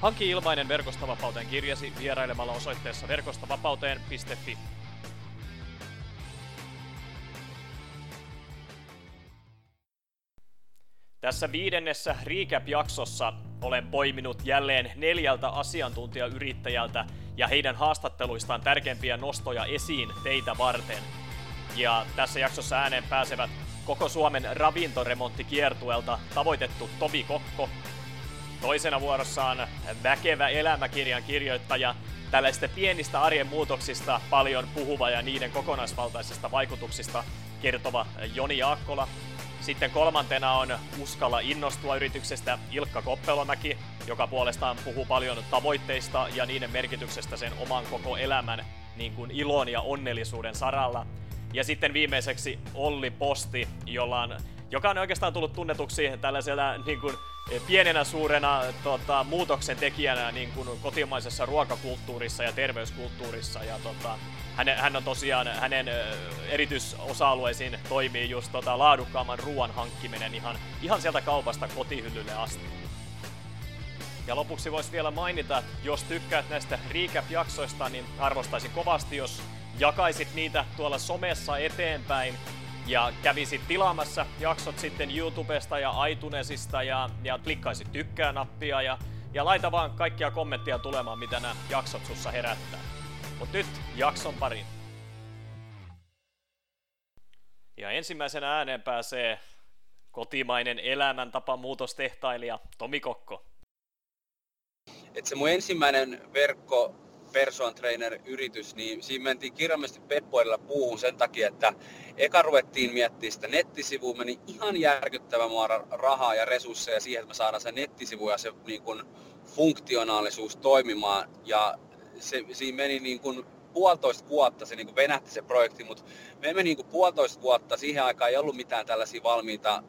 Hanki ilmainen Verkostavapauteen kirjasi vierailemalla osoitteessa verkostavapauteen.fi. Tässä viidennessä Recap-jaksossa olen poiminut jälleen neljältä asiantuntijayrittäjältä ja heidän haastatteluistaan tärkeimpiä nostoja esiin teitä varten. Ja tässä jaksossa ääneen pääsevät koko Suomen ravintoremonttikiertuelta tavoitettu Tovi Kokko, Toisena vuorossaan väkevä elämäkirjan kirjoittaja, tällaista pienistä arjen muutoksista paljon puhuva ja niiden kokonaisvaltaisista vaikutuksista kertova Joni Jaakkola. Sitten kolmantena on Uskalla innostua yrityksestä Ilkka Koppelomäki, joka puolestaan puhuu paljon tavoitteista ja niiden merkityksestä sen oman koko elämän niin kuin ilon ja onnellisuuden saralla. Ja sitten viimeiseksi Olli Posti, jolla on, joka on oikeastaan tullut tunnetuksi tällaisella niin kuin, pienenä suurena tota, muutoksen tekijänä niin kuin kotimaisessa ruokakulttuurissa ja terveyskulttuurissa. Ja, tota, hän, hän on tosiaan, hänen erityisosa-alueisiin toimii just tota, laadukkaamman ruoan hankkiminen ihan, ihan sieltä kaupasta kotihyllylle asti. Ja lopuksi voisi vielä mainita, että jos tykkäät näistä recap-jaksoista, niin arvostaisin kovasti, jos jakaisit niitä tuolla somessa eteenpäin ja kävisit tilaamassa jaksot sitten YouTubesta ja iTunesista ja, ja klikkaisit tykkää-nappia ja, ja laita vaan kaikkia kommenttia tulemaan, mitä nämä jaksot sussa herättää. Mut nyt jakson pariin. Ja ensimmäisenä ääneen pääsee kotimainen elämäntapa muutostehtailija Tomi Kokko. Et se mun ensimmäinen verkko personal trainer yritys, niin siinä mentiin kirjaimellisesti peppoilla puuhun sen takia, että eka ruvettiin miettimään sitä nettisivua, meni ihan järkyttävä määrä rahaa ja resursseja siihen, että me saadaan se nettisivu ja se niin kuin, funktionaalisuus toimimaan. Ja se, siinä meni niin kuin, puolitoista vuotta se niin kuin venähti se projekti, mutta me emme niin kuin puolitoista vuotta, siihen aikaan ei ollut mitään tällaisia valmiita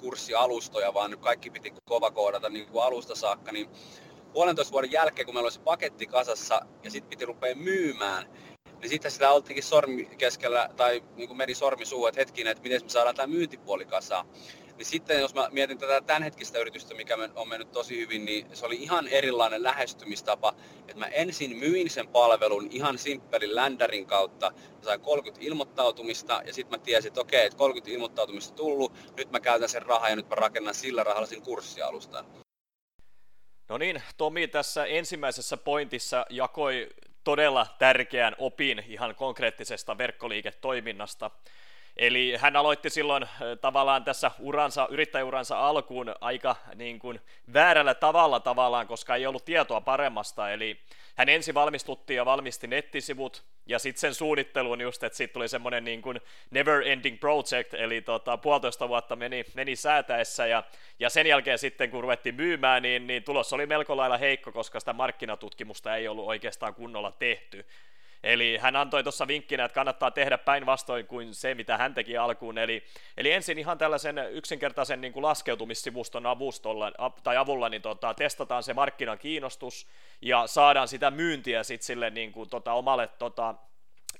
kurssialustoja, vaan kaikki piti kova koodata niin kuin alusta saakka, niin puolentoista vuoden jälkeen, kun meillä oli se paketti kasassa ja sitten piti rupea myymään, niin sitten sitä oltiinkin sormi keskellä, tai niin kuin meni sormi suuhun, että hetkinen, että miten me saadaan tämä myyntipuoli kasaan. Niin sitten jos mä mietin tätä tämänhetkistä yritystä, mikä on mennyt tosi hyvin, niin se oli ihan erilainen lähestymistapa. Että mä ensin myin sen palvelun ihan simppelin ländärin kautta. Mä sain 30 ilmoittautumista ja sitten mä tiesin, että okei, että 30 ilmoittautumista tullut, nyt mä käytän sen rahaa ja nyt mä rakennan sillä rahalla sen kurssialustan. No niin, Tomi tässä ensimmäisessä pointissa jakoi todella tärkeän opin ihan konkreettisesta verkkoliiketoiminnasta. Eli hän aloitti silloin tavallaan tässä uransa, yrittäjäuransa alkuun aika niin kuin väärällä tavalla tavallaan, koska ei ollut tietoa paremmasta. Eli hän ensin valmistutti ja valmisti nettisivut, ja sitten sen suunnitteluun just, että siitä tuli semmoinen niin kuin never ending project, eli tota, puolitoista vuotta meni, meni säätäessä, ja, ja sen jälkeen sitten kun ruvettiin myymään, niin, niin tulos oli melko lailla heikko, koska sitä markkinatutkimusta ei ollut oikeastaan kunnolla tehty. Eli hän antoi tuossa vinkkinä, että kannattaa tehdä päinvastoin kuin se, mitä hän teki alkuun. Eli, eli ensin ihan tällaisen yksinkertaisen niin kuin laskeutumissivuston avustolla, tai avulla niin tota, testataan se markkinan kiinnostus ja saadaan sitä myyntiä sitten sille niin kuin, tota, omalle tota,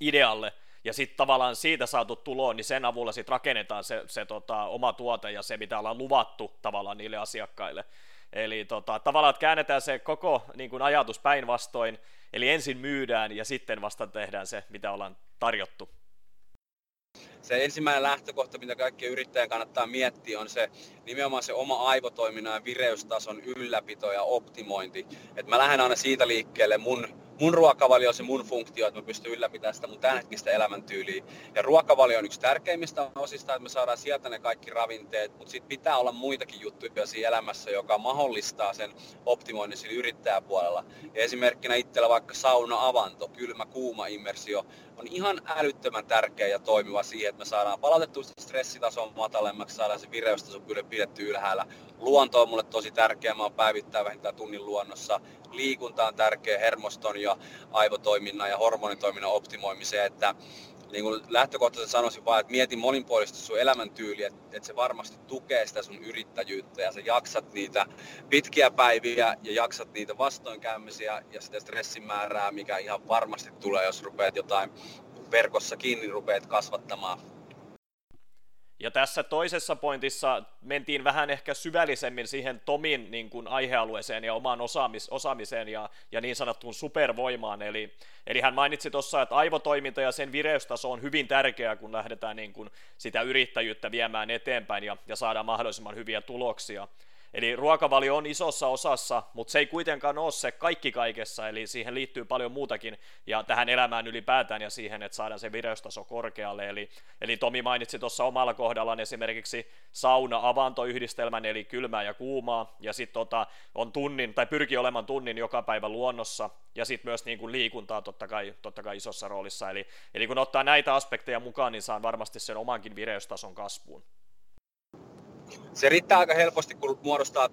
idealle. Ja sitten tavallaan siitä saatu tulo, niin sen avulla sitten rakennetaan se, se tota, oma tuote ja se, mitä ollaan luvattu tavallaan niille asiakkaille. Eli tota, tavallaan, että käännetään se koko niin kuin ajatus päinvastoin, eli ensin myydään ja sitten vasta tehdään se, mitä ollaan tarjottu. Se ensimmäinen lähtökohta, mitä kaikkien yrittäjän kannattaa miettiä, on se nimenomaan se oma aivotoiminnan ja vireystason ylläpito ja optimointi. Et mä lähden aina siitä liikkeelle mun mun ruokavalio on se mun funktio, että mä pystyn ylläpitämään sitä mun tämänhetkistä elämäntyyliä. Ja ruokavalio on yksi tärkeimmistä osista, että me saadaan sieltä ne kaikki ravinteet, mutta sitten pitää olla muitakin juttuja siinä elämässä, joka mahdollistaa sen optimoinnin siinä yrittäjäpuolella. Ja esimerkkinä itsellä vaikka sauna-avanto, kylmä, kuuma immersio, on ihan älyttömän tärkeä ja toimiva siihen, että me saadaan palautettua stressitason matalemmaksi, saadaan se vireystaso pidetty ylhäällä. Luonto on mulle tosi tärkeä, mä oon päivittäin vähintään tunnin luonnossa. Liikunta on tärkeä hermoston ja aivotoiminnan ja hormonitoiminnan optimoimiseen, että niin kuin lähtökohtaisesti sanoisin vaan, että mieti moninpuolisesti sun elämäntyyliä, että, että se varmasti tukee sitä sun yrittäjyyttä ja sä jaksat niitä pitkiä päiviä ja jaksat niitä vastoinkäymisiä ja sitä stressin määrää, mikä ihan varmasti tulee, jos rupeat jotain verkossa kiinni rupeat kasvattamaan ja tässä toisessa pointissa mentiin vähän ehkä syvällisemmin siihen Tomin niin kuin aihealueeseen ja omaan osaamis, osaamiseen ja, ja niin sanottuun supervoimaan. Eli, eli hän mainitsi tuossa, että aivotoiminta ja sen vireystaso on hyvin tärkeää, kun lähdetään niin kuin sitä yrittäjyyttä viemään eteenpäin ja, ja saadaan mahdollisimman hyviä tuloksia. Eli ruokavalio on isossa osassa, mutta se ei kuitenkaan ole se kaikki kaikessa, eli siihen liittyy paljon muutakin, ja tähän elämään ylipäätään ja siihen, että saadaan se vireystaso korkealle. Eli, eli Tomi mainitsi tuossa omalla kohdallaan esimerkiksi sauna-avantoyhdistelmän, eli kylmää ja kuumaa, ja sitten tota, on tunnin, tai pyrkii olemaan tunnin joka päivä luonnossa, ja sitten myös niin kuin liikuntaa totta kai, totta kai isossa roolissa. Eli, eli kun ottaa näitä aspekteja mukaan, niin saan varmasti sen omankin vireystason kasvuun se riittää aika helposti, kun muodostaa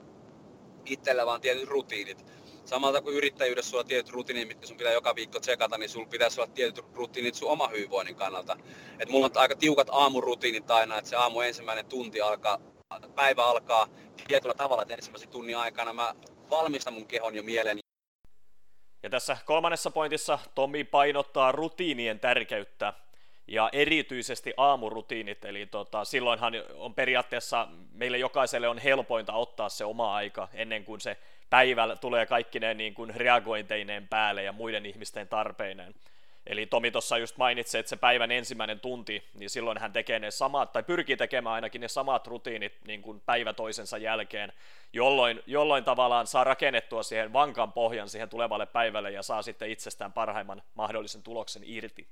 itsellä vaan tietyt rutiinit. Samalta kuin yrittäjyydessä sulla on tietyt rutiinit, mitkä sun pitää joka viikko tsekata, niin sulla pitäisi olla tietyt rutiinit sun oma hyvinvoinnin kannalta. Et mulla on aika tiukat aamurutiinit aina, että se aamu ensimmäinen tunti alkaa, päivä alkaa tietyllä tavalla, että ensimmäisen tunnin aikana mä valmistan mun kehon ja mielen. Ja tässä kolmannessa pointissa Tomi painottaa rutiinien tärkeyttä ja erityisesti aamurutiinit, eli tota, silloinhan on periaatteessa, meille jokaiselle on helpointa ottaa se oma aika ennen kuin se päivä tulee kaikki ne niin kuin reagointeineen päälle ja muiden ihmisten tarpeineen. Eli Tomi tuossa just mainitsi, että se päivän ensimmäinen tunti, niin silloin hän tekee ne samat, tai pyrkii tekemään ainakin ne samat rutiinit niin kuin päivä toisensa jälkeen, jolloin, jolloin tavallaan saa rakennettua siihen vankan pohjan siihen tulevalle päivälle ja saa sitten itsestään parhaimman mahdollisen tuloksen irti.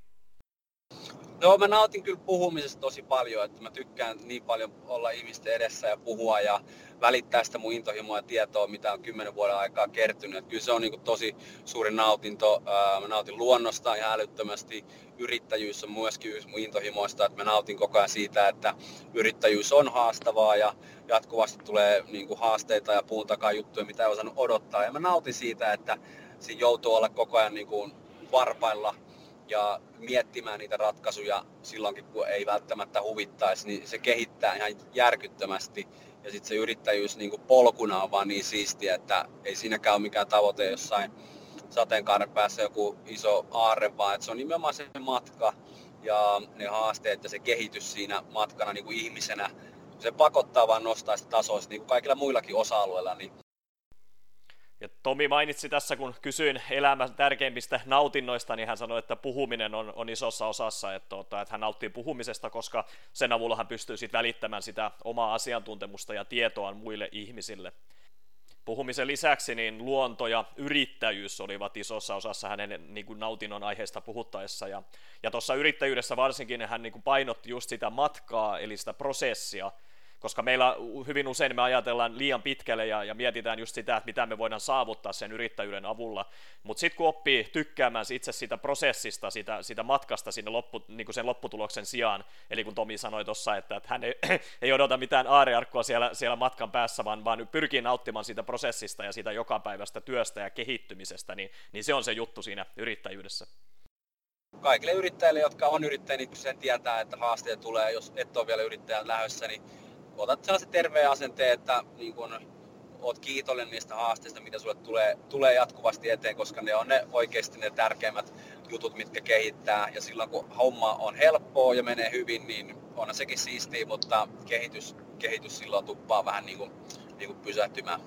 No mä nautin kyllä puhumisesta tosi paljon, että mä tykkään niin paljon olla ihmisten edessä ja puhua ja välittää sitä mun intohimoa ja tietoa, mitä on kymmenen vuoden aikaa kertynyt. Että kyllä se on niin tosi suuri nautinto. Mä nautin luonnosta ihan älyttömästi. Yrittäjyys on myöskin mun intohimoista, että mä nautin koko ajan siitä, että yrittäjyys on haastavaa ja jatkuvasti tulee niin haasteita ja puun takaa juttuja, mitä ei osannut odottaa. Ja mä nautin siitä, että siinä joutuu olla koko ajan niin varpailla ja miettimään niitä ratkaisuja silloinkin, kun ei välttämättä huvittaisi, niin se kehittää ihan järkyttömästi. Ja sitten se yrittäjyys niin polkuna on vaan niin siistiä, että ei siinäkään ole mikään tavoite jossain sateenkaaren päässä joku iso aarre, vaan että se on nimenomaan se matka ja ne haasteet ja se kehitys siinä matkana niin kuin ihmisenä. Se pakottaa vaan nostaa sitä tasoa niin kuin kaikilla muillakin osa-alueilla, niin ja Tomi mainitsi tässä, kun kysyin elämän tärkeimmistä nautinnoista, niin hän sanoi, että puhuminen on, on isossa osassa, että, tuota, että hän nauttii puhumisesta, koska sen avulla hän pystyy sitten välittämään sitä omaa asiantuntemusta ja tietoa muille ihmisille. Puhumisen lisäksi niin luonto ja yrittäjyys olivat isossa osassa hänen niin kuin nautinnon aiheesta puhuttaessa. Ja, ja tuossa yrittäjyydessä varsinkin hän niin kuin painotti just sitä matkaa, eli sitä prosessia, koska meillä hyvin usein me ajatellaan liian pitkälle ja, ja mietitään just sitä, että mitä me voidaan saavuttaa sen yrittäjyyden avulla, mutta sitten kun oppii tykkäämään itse siitä prosessista, sitä, sitä matkasta sinne loppu, niin kuin sen lopputuloksen sijaan, eli kun Tomi sanoi tuossa, että, että hän ei, ei odota mitään aarearkkoa siellä, siellä matkan päässä, vaan, vaan pyrkii nauttimaan siitä prosessista ja siitä jokapäiväistä työstä ja kehittymisestä, niin, niin se on se juttu siinä yrittäjyydessä. Kaikille yrittäjille, jotka on yrittäjiä, niin sen tietää, että haasteet tulee, jos et ole vielä yrittäjän lähdössä, niin otat sellaisen terveen asenteen, että niin kun, oot kiitollinen niistä haasteista, mitä sulle tulee, tulee jatkuvasti eteen, koska ne on ne oikeasti ne tärkeimmät jutut, mitkä kehittää. Ja silloin kun homma on helppoa ja menee hyvin, niin on sekin siistiä, mutta kehitys, kehitys silloin tuppaa vähän niin kuin, niin kuin pysähtymään.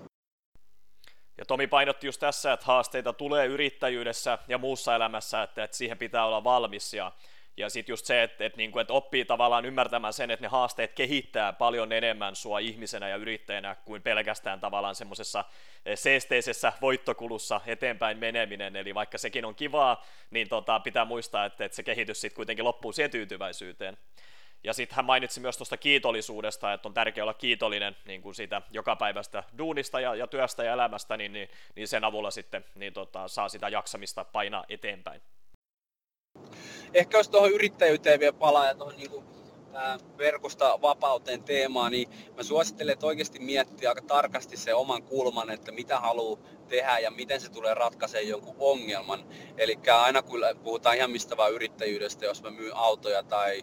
Ja Tomi painotti just tässä, että haasteita tulee yrittäjyydessä ja muussa elämässä, että, että siihen pitää olla valmis. Ja, ja sitten just se, että, niin kuin, oppii tavallaan ymmärtämään sen, että ne haasteet kehittää paljon enemmän sua ihmisenä ja yrittäjänä kuin pelkästään tavallaan semmoisessa eh, seesteisessä voittokulussa eteenpäin meneminen. Eli vaikka sekin on kivaa, niin tota, pitää muistaa, että, että se kehitys sitten kuitenkin loppuu siihen tyytyväisyyteen. Ja sitten hän mainitsi myös tuosta kiitollisuudesta, että on tärkeää olla kiitollinen niin kuin siitä jokapäiväistä duunista ja, ja työstä ja elämästä, niin, niin, niin sen avulla sitten niin tota, saa sitä jaksamista painaa eteenpäin ehkä jos tuohon yrittäjyyteen vielä palaa ja tuohon niin verkosta vapauteen teemaa, niin mä suosittelen, että oikeasti miettiä aika tarkasti se oman kulman, että mitä haluaa tehdä ja miten se tulee ratkaisemaan jonkun ongelman. Eli aina kun puhutaan ihan mistä vaan yrittäjyydestä, jos mä myyn autoja tai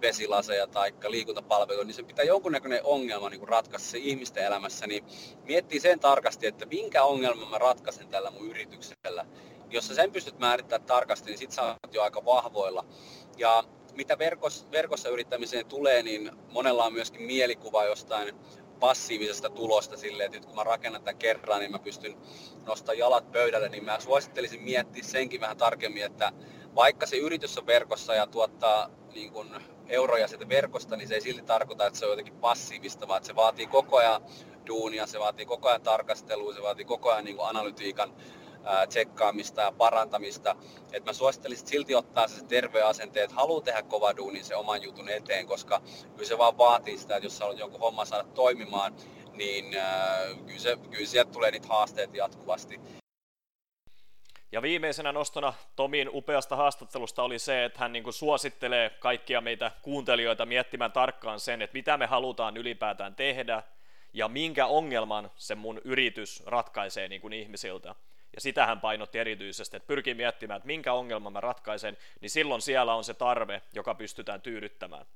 vesilaseja tai liikuntapalveluja, niin se pitää jonkunnäköinen ongelma niin ratkaista se ihmisten elämässä, niin miettii sen tarkasti, että minkä ongelman mä ratkaisen tällä mun yrityksellä. Jos sä sen pystyt määrittämään tarkasti, niin sit sä oot jo aika vahvoilla. Ja mitä verkossa, verkossa yrittämiseen tulee, niin monella on myöskin mielikuva jostain passiivisesta tulosta silleen, että nyt kun mä rakennan tämän kerran, niin mä pystyn nostamaan jalat pöydälle, niin mä suosittelisin miettiä senkin vähän tarkemmin, että vaikka se yritys on verkossa ja tuottaa niin kuin euroja sieltä verkosta, niin se ei silti tarkoita, että se on jotenkin passiivista, vaan se vaatii koko ajan duunia, se vaatii koko ajan tarkastelua, se vaatii koko ajan niin analytiikan tsekkaamista ja parantamista. Et mä suosittelisin silti ottaa se terve asenteet, että haluaa tehdä kova duuni se oman jutun eteen, koska kyllä se vaan vaatii sitä, että jos sä haluat jonkun homman saada toimimaan, niin ää, kyllä, se, kyllä sieltä tulee niitä haasteita jatkuvasti. Ja viimeisenä nostona Tomin upeasta haastattelusta oli se, että hän niin kuin suosittelee kaikkia meitä kuuntelijoita miettimään tarkkaan sen, että mitä me halutaan ylipäätään tehdä ja minkä ongelman se mun yritys ratkaisee niin kuin ihmisiltä. Ja sitä hän painotti erityisesti, että pyrkii miettimään, että minkä ongelman mä ratkaisen, niin silloin siellä on se tarve, joka pystytään tyydyttämään.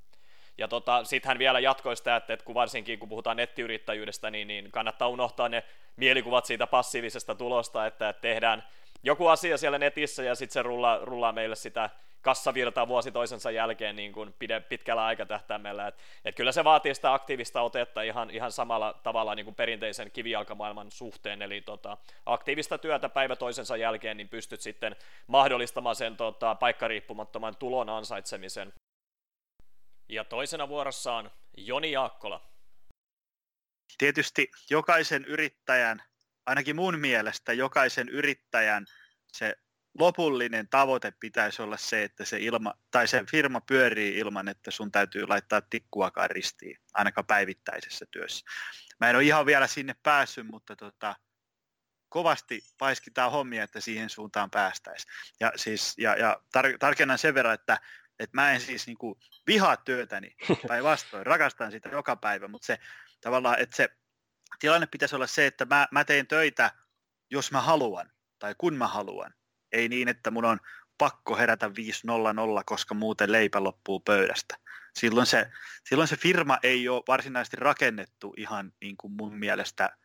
Ja tota, sitten hän vielä jatkoi sitä, että, kun varsinkin kun puhutaan nettiyrittäjyydestä, niin, niin kannattaa unohtaa ne mielikuvat siitä passiivisesta tulosta, että, että tehdään joku asia siellä netissä ja sitten se rullaa, rullaa meille sitä kassavirtaa vuosi toisensa jälkeen niin kuin pide, pitkällä aikatähtäimellä. Et, et kyllä se vaatii sitä aktiivista otetta ihan, ihan samalla tavalla niin kuin perinteisen kivijalkamaailman suhteen, eli tota, aktiivista työtä päivä toisensa jälkeen, niin pystyt sitten mahdollistamaan sen tota, paikkariippumattoman tulon ansaitsemisen. Ja toisena vuorossa on Joni Jaakkola. Tietysti jokaisen yrittäjän ainakin mun mielestä jokaisen yrittäjän se lopullinen tavoite pitäisi olla se, että se, ilma, tai se firma pyörii ilman, että sun täytyy laittaa tikkuakaan ristiin, ainakaan päivittäisessä työssä. Mä en ole ihan vielä sinne päässyt, mutta tota, kovasti paiskitaan hommia, että siihen suuntaan päästäisiin. Ja, siis, ja, ja tar- tarkennan sen verran, että, että mä en siis niin kuin vihaa työtäni, päinvastoin, rakastan sitä joka päivä, mutta se tavallaan, että se tilanne pitäisi olla se, että mä, mä teen töitä, jos mä haluan tai kun mä haluan. Ei niin, että mun on pakko herätä 5.00, koska muuten leipä loppuu pöydästä. Silloin se, silloin se firma ei ole varsinaisesti rakennettu ihan niin kuin mun mielestä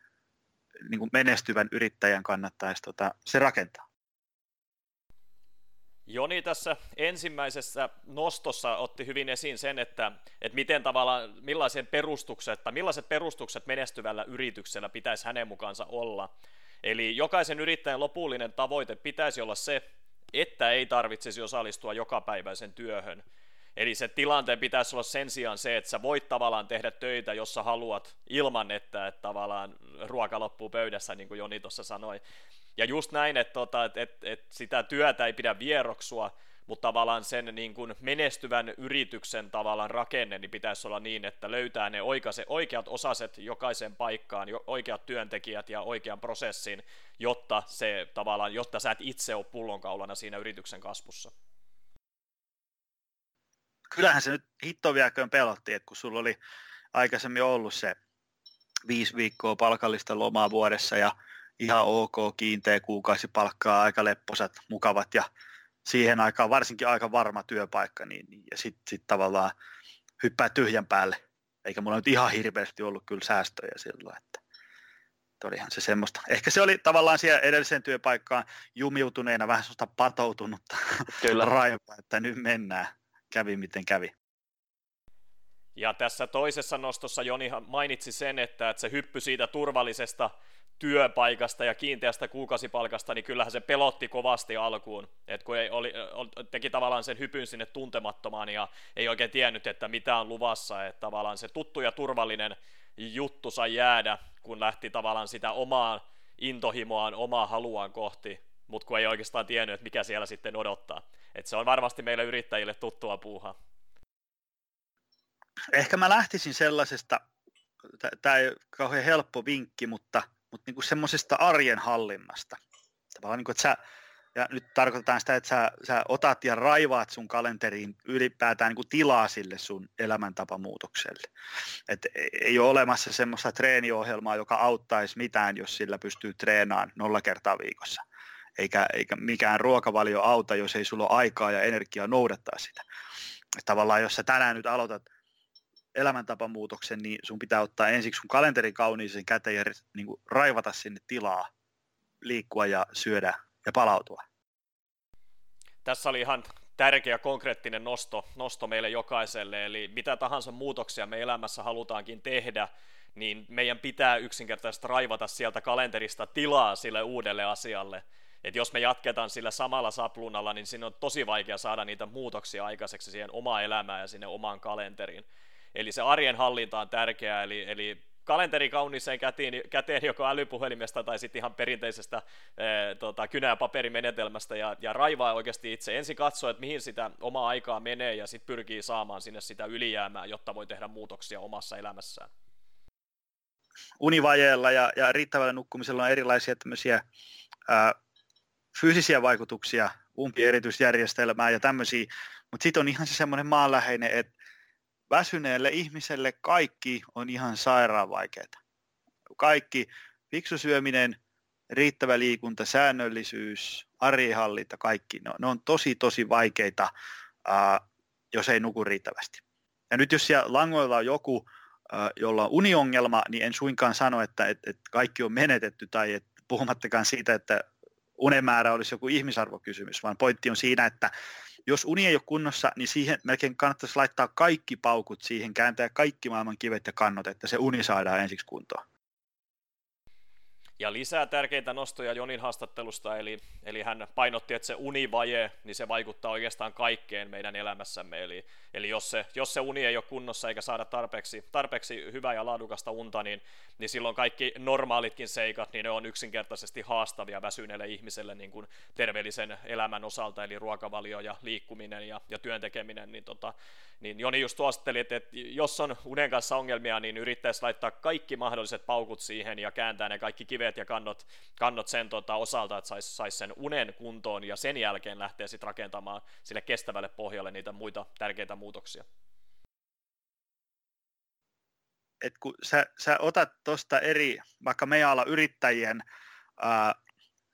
niin kuin menestyvän yrittäjän kannattaisi tota, se rakentaa. Joni tässä ensimmäisessä nostossa otti hyvin esiin sen, että, että miten tavallaan, millaiset perustukset, tai millaiset perustukset menestyvällä yrityksellä pitäisi hänen mukaansa olla. Eli jokaisen yrittäjän lopullinen tavoite pitäisi olla se, että ei tarvitsisi osallistua jokapäiväisen työhön. Eli se tilanteen pitäisi olla sen sijaan se, että sä voit tavallaan tehdä töitä, jossa haluat ilman, että, että tavallaan ruoka loppuu pöydässä, niin kuin Joni tuossa sanoi. Ja just näin, että, tota, että, että, että sitä työtä ei pidä vieroksua, mutta tavallaan sen niin kuin menestyvän yrityksen tavallaan rakenne niin pitäisi olla niin, että löytää ne oikaise, oikeat osaset jokaisen paikkaan, oikeat työntekijät ja oikean prosessin, jotta, se, tavallaan, jotta sä et itse ole pullonkaulana siinä yrityksen kasvussa. Kyllähän se nyt hitto vieläköön pelotti, että kun sulla oli aikaisemmin ollut se viisi viikkoa palkallista lomaa vuodessa ja ihan ok, kiinteä kuukausipalkkaa, aika lepposat, mukavat ja siihen aikaan varsinkin aika varma työpaikka, niin, niin ja sitten sit tavallaan hyppää tyhjän päälle. Eikä mulla nyt ihan hirveästi ollut kyllä säästöjä silloin, että olihan se semmoista. Ehkä se oli tavallaan siellä edelliseen työpaikkaan jumiutuneena vähän sellaista patoutunutta kyllä. raivaa, että nyt mennään. Kävi miten kävi. Ja tässä toisessa nostossa Joni mainitsi sen, että, että se hyppy siitä turvallisesta työpaikasta ja kiinteästä kuukausipalkasta, niin kyllähän se pelotti kovasti alkuun, että kun ei oli, teki tavallaan sen hypyn sinne tuntemattomaan ja ei oikein tiennyt, että mitä on luvassa, että tavallaan se tuttu ja turvallinen juttu sai jäädä, kun lähti tavallaan sitä omaa intohimoaan, omaa haluaan kohti, mutta kun ei oikeastaan tiennyt, että mikä siellä sitten odottaa. että se on varmasti meille yrittäjille tuttua puuhaa. Ehkä mä lähtisin sellaisesta, tämä ei ole kauhean helppo vinkki, mutta mutta niin semmoisesta arjen hallinnasta. Tavallaan niin kuin, että sä ja nyt tarkoitetaan sitä, että sä, sä otat ja raivaat sun kalenteriin ylipäätään niin kuin tilaa sille sun elämäntapamuutokselle. Et ei ole olemassa semmoista treeniohjelmaa, joka auttaisi mitään, jos sillä pystyy treenaamaan nolla kertaa viikossa. Eikä, eikä mikään ruokavalio auta, jos ei sulla ole aikaa ja energiaa noudattaa sitä. Et tavallaan jos sä tänään nyt aloitat elämäntapamuutoksen, niin sun pitää ottaa ensiksi sun kalenteri kauniisen käteen ja niin kuin raivata sinne tilaa liikkua ja syödä ja palautua. Tässä oli ihan tärkeä konkreettinen nosto, nosto meille jokaiselle, eli mitä tahansa muutoksia me elämässä halutaankin tehdä, niin meidän pitää yksinkertaisesti raivata sieltä kalenterista tilaa sille uudelle asialle. Et jos me jatketaan sillä samalla saplunalla, niin siinä on tosi vaikea saada niitä muutoksia aikaiseksi siihen omaan elämään ja sinne omaan kalenteriin. Eli se arjen hallinta on tärkeää, eli, eli kalenteri kauniiseen käteen, käteen joko älypuhelimesta tai sitten ihan perinteisestä e, tota, kynä- ja paperimenetelmästä ja, ja raivaa oikeasti itse. Ensin katsoo, että mihin sitä omaa aikaa menee ja sitten pyrkii saamaan sinne sitä ylijäämää, jotta voi tehdä muutoksia omassa elämässään. Univajeella ja, ja riittävällä nukkumisella on erilaisia tämmöisiä ää, fyysisiä vaikutuksia, umpierityisjärjestelmää ja tämmöisiä, mutta sitten on ihan se semmoinen maanläheinen, että väsyneelle ihmiselle kaikki on ihan sairaan vaikeaa. Kaikki, fiksu syöminen, riittävä liikunta, säännöllisyys, arjenhallinta, kaikki, ne on, ne on tosi tosi vaikeita, ää, jos ei nuku riittävästi. Ja nyt jos siellä langoilla on joku, ää, jolla on uniongelma, niin en suinkaan sano, että, että, että kaikki on menetetty tai että puhumattakaan siitä, että unemäärä olisi joku ihmisarvokysymys, vaan pointti on siinä, että jos uni ei ole kunnossa, niin siihen melkein kannattaisi laittaa kaikki paukut siihen, kääntää kaikki maailman kivet ja kannot, että se uni saadaan ensiksi kuntoon. Ja lisää tärkeitä nostoja Jonin haastattelusta, eli, eli hän painotti, että se univaje, niin se vaikuttaa oikeastaan kaikkeen meidän elämässämme. Eli, eli jos, se, jos se uni ei ole kunnossa eikä saada tarpeeksi, tarpeeksi hyvää ja laadukasta unta, niin, niin silloin kaikki normaalitkin seikat, niin ne on yksinkertaisesti haastavia väsyneelle ihmiselle niin kuin terveellisen elämän osalta, eli ruokavalio ja liikkuminen ja, ja työntekeminen. Niin, tota, niin Joni just suositteli, että, että jos on unen kanssa ongelmia, niin yrittäisi laittaa kaikki mahdolliset paukut siihen ja kääntää ne kaikki kivet ja kannot, kannot sen tota, osalta, että saisi sais sen unen kuntoon ja sen jälkeen lähtee sitten rakentamaan sille kestävälle pohjalle niitä muita tärkeitä muutoksia. Et kun sä, sä otat tuosta eri, vaikka meidän ala yrittäjien ää,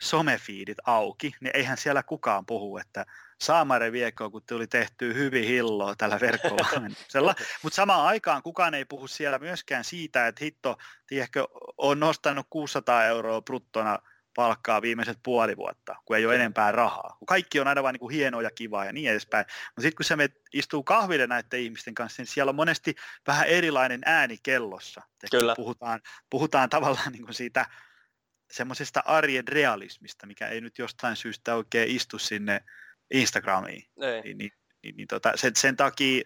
somefiidit auki, niin eihän siellä kukaan puhu, että Saamare viekko, kun tuli tehty hyvin hilloa tällä verkkovalmennuksella. Mutta samaan aikaan kukaan ei puhu siellä myöskään siitä, että hitto, tiedätkö, on nostanut 600 euroa bruttona palkkaa viimeiset puoli vuotta, kun ei ole enempää rahaa. Kun kaikki on aina vain niin hienoa ja kivaa ja niin edespäin. Mutta sitten kun se istuu kahville näiden ihmisten kanssa, niin siellä on monesti vähän erilainen ääni kellossa. Kyllä. Puhutaan, puhutaan tavallaan niin kuin siitä semmoisesta arjen realismista, mikä ei nyt jostain syystä oikein istu sinne Instagramiin. Niin, niin, niin, niin tota, sen, sen takia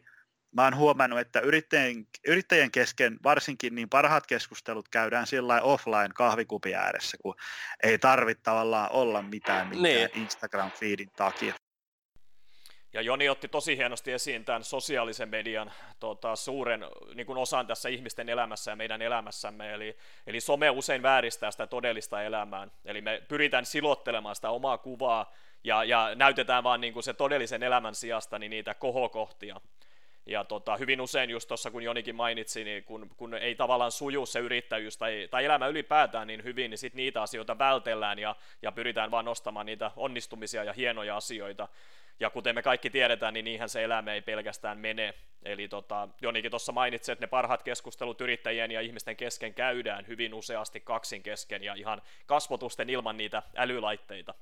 mä oon huomannut, että yrittäjien, yrittäjien kesken varsinkin niin parhaat keskustelut käydään sillä offline kahvikupin ääressä, kun ei tarvitse tavallaan olla mitään, mitään niin. Instagram-feedin takia. Ja Joni otti tosi hienosti esiin tämän sosiaalisen median tota, suuren niin kuin osan tässä ihmisten elämässä ja meidän elämässämme. Eli, eli some usein vääristää sitä todellista elämää. Eli me pyritään silottelemaan sitä omaa kuvaa ja, ja näytetään vaan niin kuin se todellisen elämän sijasta niin niitä kohokohtia. Ja tota, hyvin usein just tuossa, kun Jonikin mainitsi, niin kun, kun ei tavallaan suju se yrittäjyys tai, tai elämä ylipäätään niin hyvin, niin sitten niitä asioita vältellään ja, ja pyritään vaan nostamaan niitä onnistumisia ja hienoja asioita. Ja kuten me kaikki tiedetään, niin niinhän se elämä ei pelkästään mene. Eli tota, Jonikin tuossa mainitsi, että ne parhaat keskustelut yrittäjien ja ihmisten kesken käydään hyvin useasti kaksin kesken ja ihan kasvotusten ilman niitä älylaitteita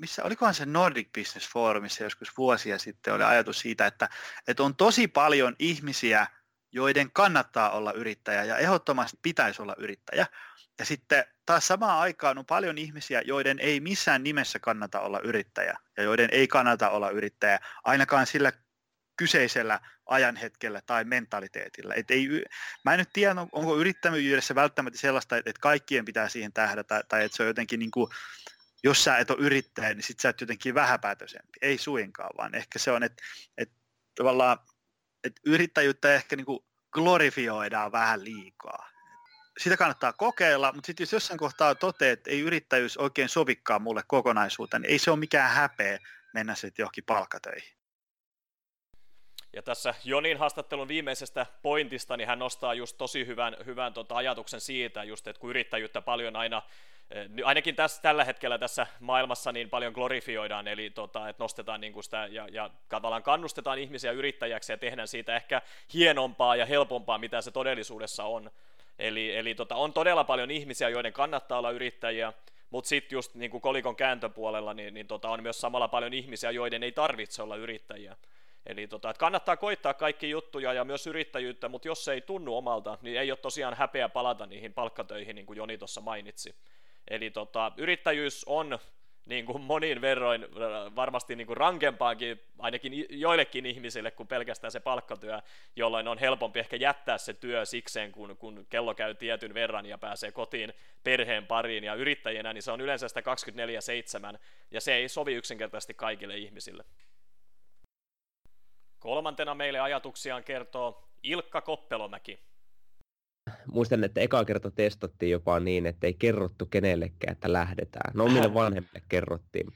missä olikohan se Nordic Business Forumissa joskus vuosia sitten oli ajatus siitä, että, että on tosi paljon ihmisiä, joiden kannattaa olla yrittäjä ja ehdottomasti pitäisi olla yrittäjä. Ja sitten taas samaan aikaan on paljon ihmisiä, joiden ei missään nimessä kannata olla yrittäjä ja joiden ei kannata olla yrittäjä ainakaan sillä kyseisellä ajanhetkellä tai mentaliteetillä. Et ei, mä en nyt tiedä, onko yrittäjyydessä välttämättä sellaista, että kaikkien pitää siihen tähdätä tai että se on jotenkin niin kuin jos sä et ole yrittäjä, niin sit sä oot jotenkin vähäpäätöisempi. Ei suinkaan, vaan ehkä se on, että, että tavallaan että yrittäjyyttä ehkä niin kuin glorifioidaan vähän liikaa. sitä kannattaa kokeilla, mutta sitten jos jossain kohtaa toteat, että ei yrittäjyys oikein sovikkaa mulle kokonaisuuteen, niin ei se ole mikään häpeä mennä sitten johonkin palkkatöihin. Ja tässä Jonin haastattelun viimeisestä pointista, niin hän nostaa just tosi hyvän, hyvän tota ajatuksen siitä, just, että kun yrittäjyyttä paljon aina, ainakin tässä, tällä hetkellä tässä maailmassa niin paljon glorifioidaan, eli tota, että nostetaan niin kuin sitä ja, ja tavallaan kannustetaan ihmisiä yrittäjäksi ja tehdään siitä ehkä hienompaa ja helpompaa, mitä se todellisuudessa on. Eli, eli tota, on todella paljon ihmisiä, joiden kannattaa olla yrittäjiä, mutta sitten just niin kuin kolikon kääntöpuolella, niin, niin tota, on myös samalla paljon ihmisiä, joiden ei tarvitse olla yrittäjiä. Eli tota, että kannattaa koittaa kaikki juttuja ja myös yrittäjyyttä, mutta jos se ei tunnu omalta, niin ei ole tosiaan häpeä palata niihin palkkatöihin, niin kuin Joni tuossa mainitsi. Eli tota, yrittäjyys on niin kuin monin verroin varmasti niin kuin rankempaakin ainakin joillekin ihmisille kuin pelkästään se palkkatyö, jolloin on helpompi ehkä jättää se työ sikseen, kun, kun kello käy tietyn verran ja pääsee kotiin perheen pariin ja yrittäjänä, niin se on yleensä sitä 24-7 ja se ei sovi yksinkertaisesti kaikille ihmisille. Kolmantena meille ajatuksiaan kertoo Ilkka Koppelomäki. Muistan, että eka kerta testattiin jopa niin, että ei kerrottu kenellekään, että lähdetään. No omille vanhemmille kerrottiin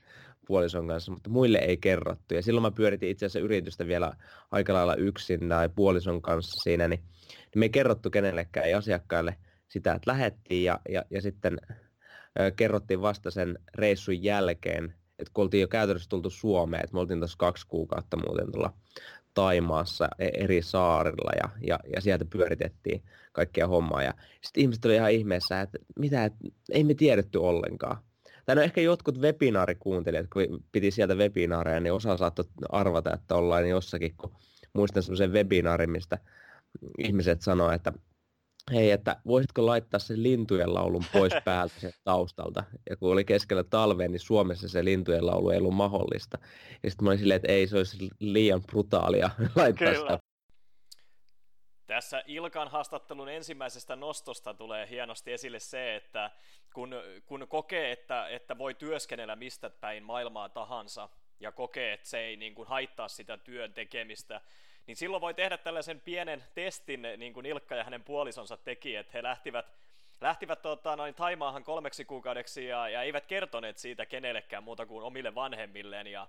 puolison kanssa, mutta muille ei kerrottu. Ja silloin mä pyöritin itse asiassa yritystä vielä aika lailla yksin tai puolison kanssa siinä, niin, niin me ei kerrottu kenellekään, ei asiakkaille sitä, että lähettiin ja, ja, ja sitten ö, kerrottiin vasta sen reissun jälkeen, että kun oltiin jo käytännössä tultu Suomeen, että me oltiin tuossa kaksi kuukautta muuten tuolla Taimaassa e-, eri saarilla ja, ja, ja sieltä pyöritettiin kaikkia hommaa. Ja sitten ihmiset oli ihan ihmeessä, että mitä, että ei me tiedetty ollenkaan. Tai no ehkä jotkut webinaarikuuntelijat, kun piti sieltä webinaareja, niin osa saattoi arvata, että ollaan jossakin, kun muistan semmoisen webinaarin, mistä ihmiset sanoivat, että hei, että voisitko laittaa sen lintujen laulun pois päältä sen taustalta. Ja kun oli keskellä talvea, niin Suomessa se lintujen laulu ei ollut mahdollista. Ja sitten mä olin silleen, että ei, se olisi liian brutaalia laittaa Kyllä. sitä. Tässä Ilkan haastattelun ensimmäisestä nostosta tulee hienosti esille se, että kun, kun kokee, että, että voi työskennellä mistä päin maailmaa tahansa, ja kokee, että se ei niin kuin haittaa sitä työn tekemistä, niin silloin voi tehdä tällaisen pienen testin, niin kuin Ilkka ja hänen puolisonsa teki, että he lähtivät lähtivät tota, noin Taimaahan kolmeksi kuukaudeksi ja, ja eivät kertoneet siitä kenellekään muuta kuin omille vanhemmilleen. Ja,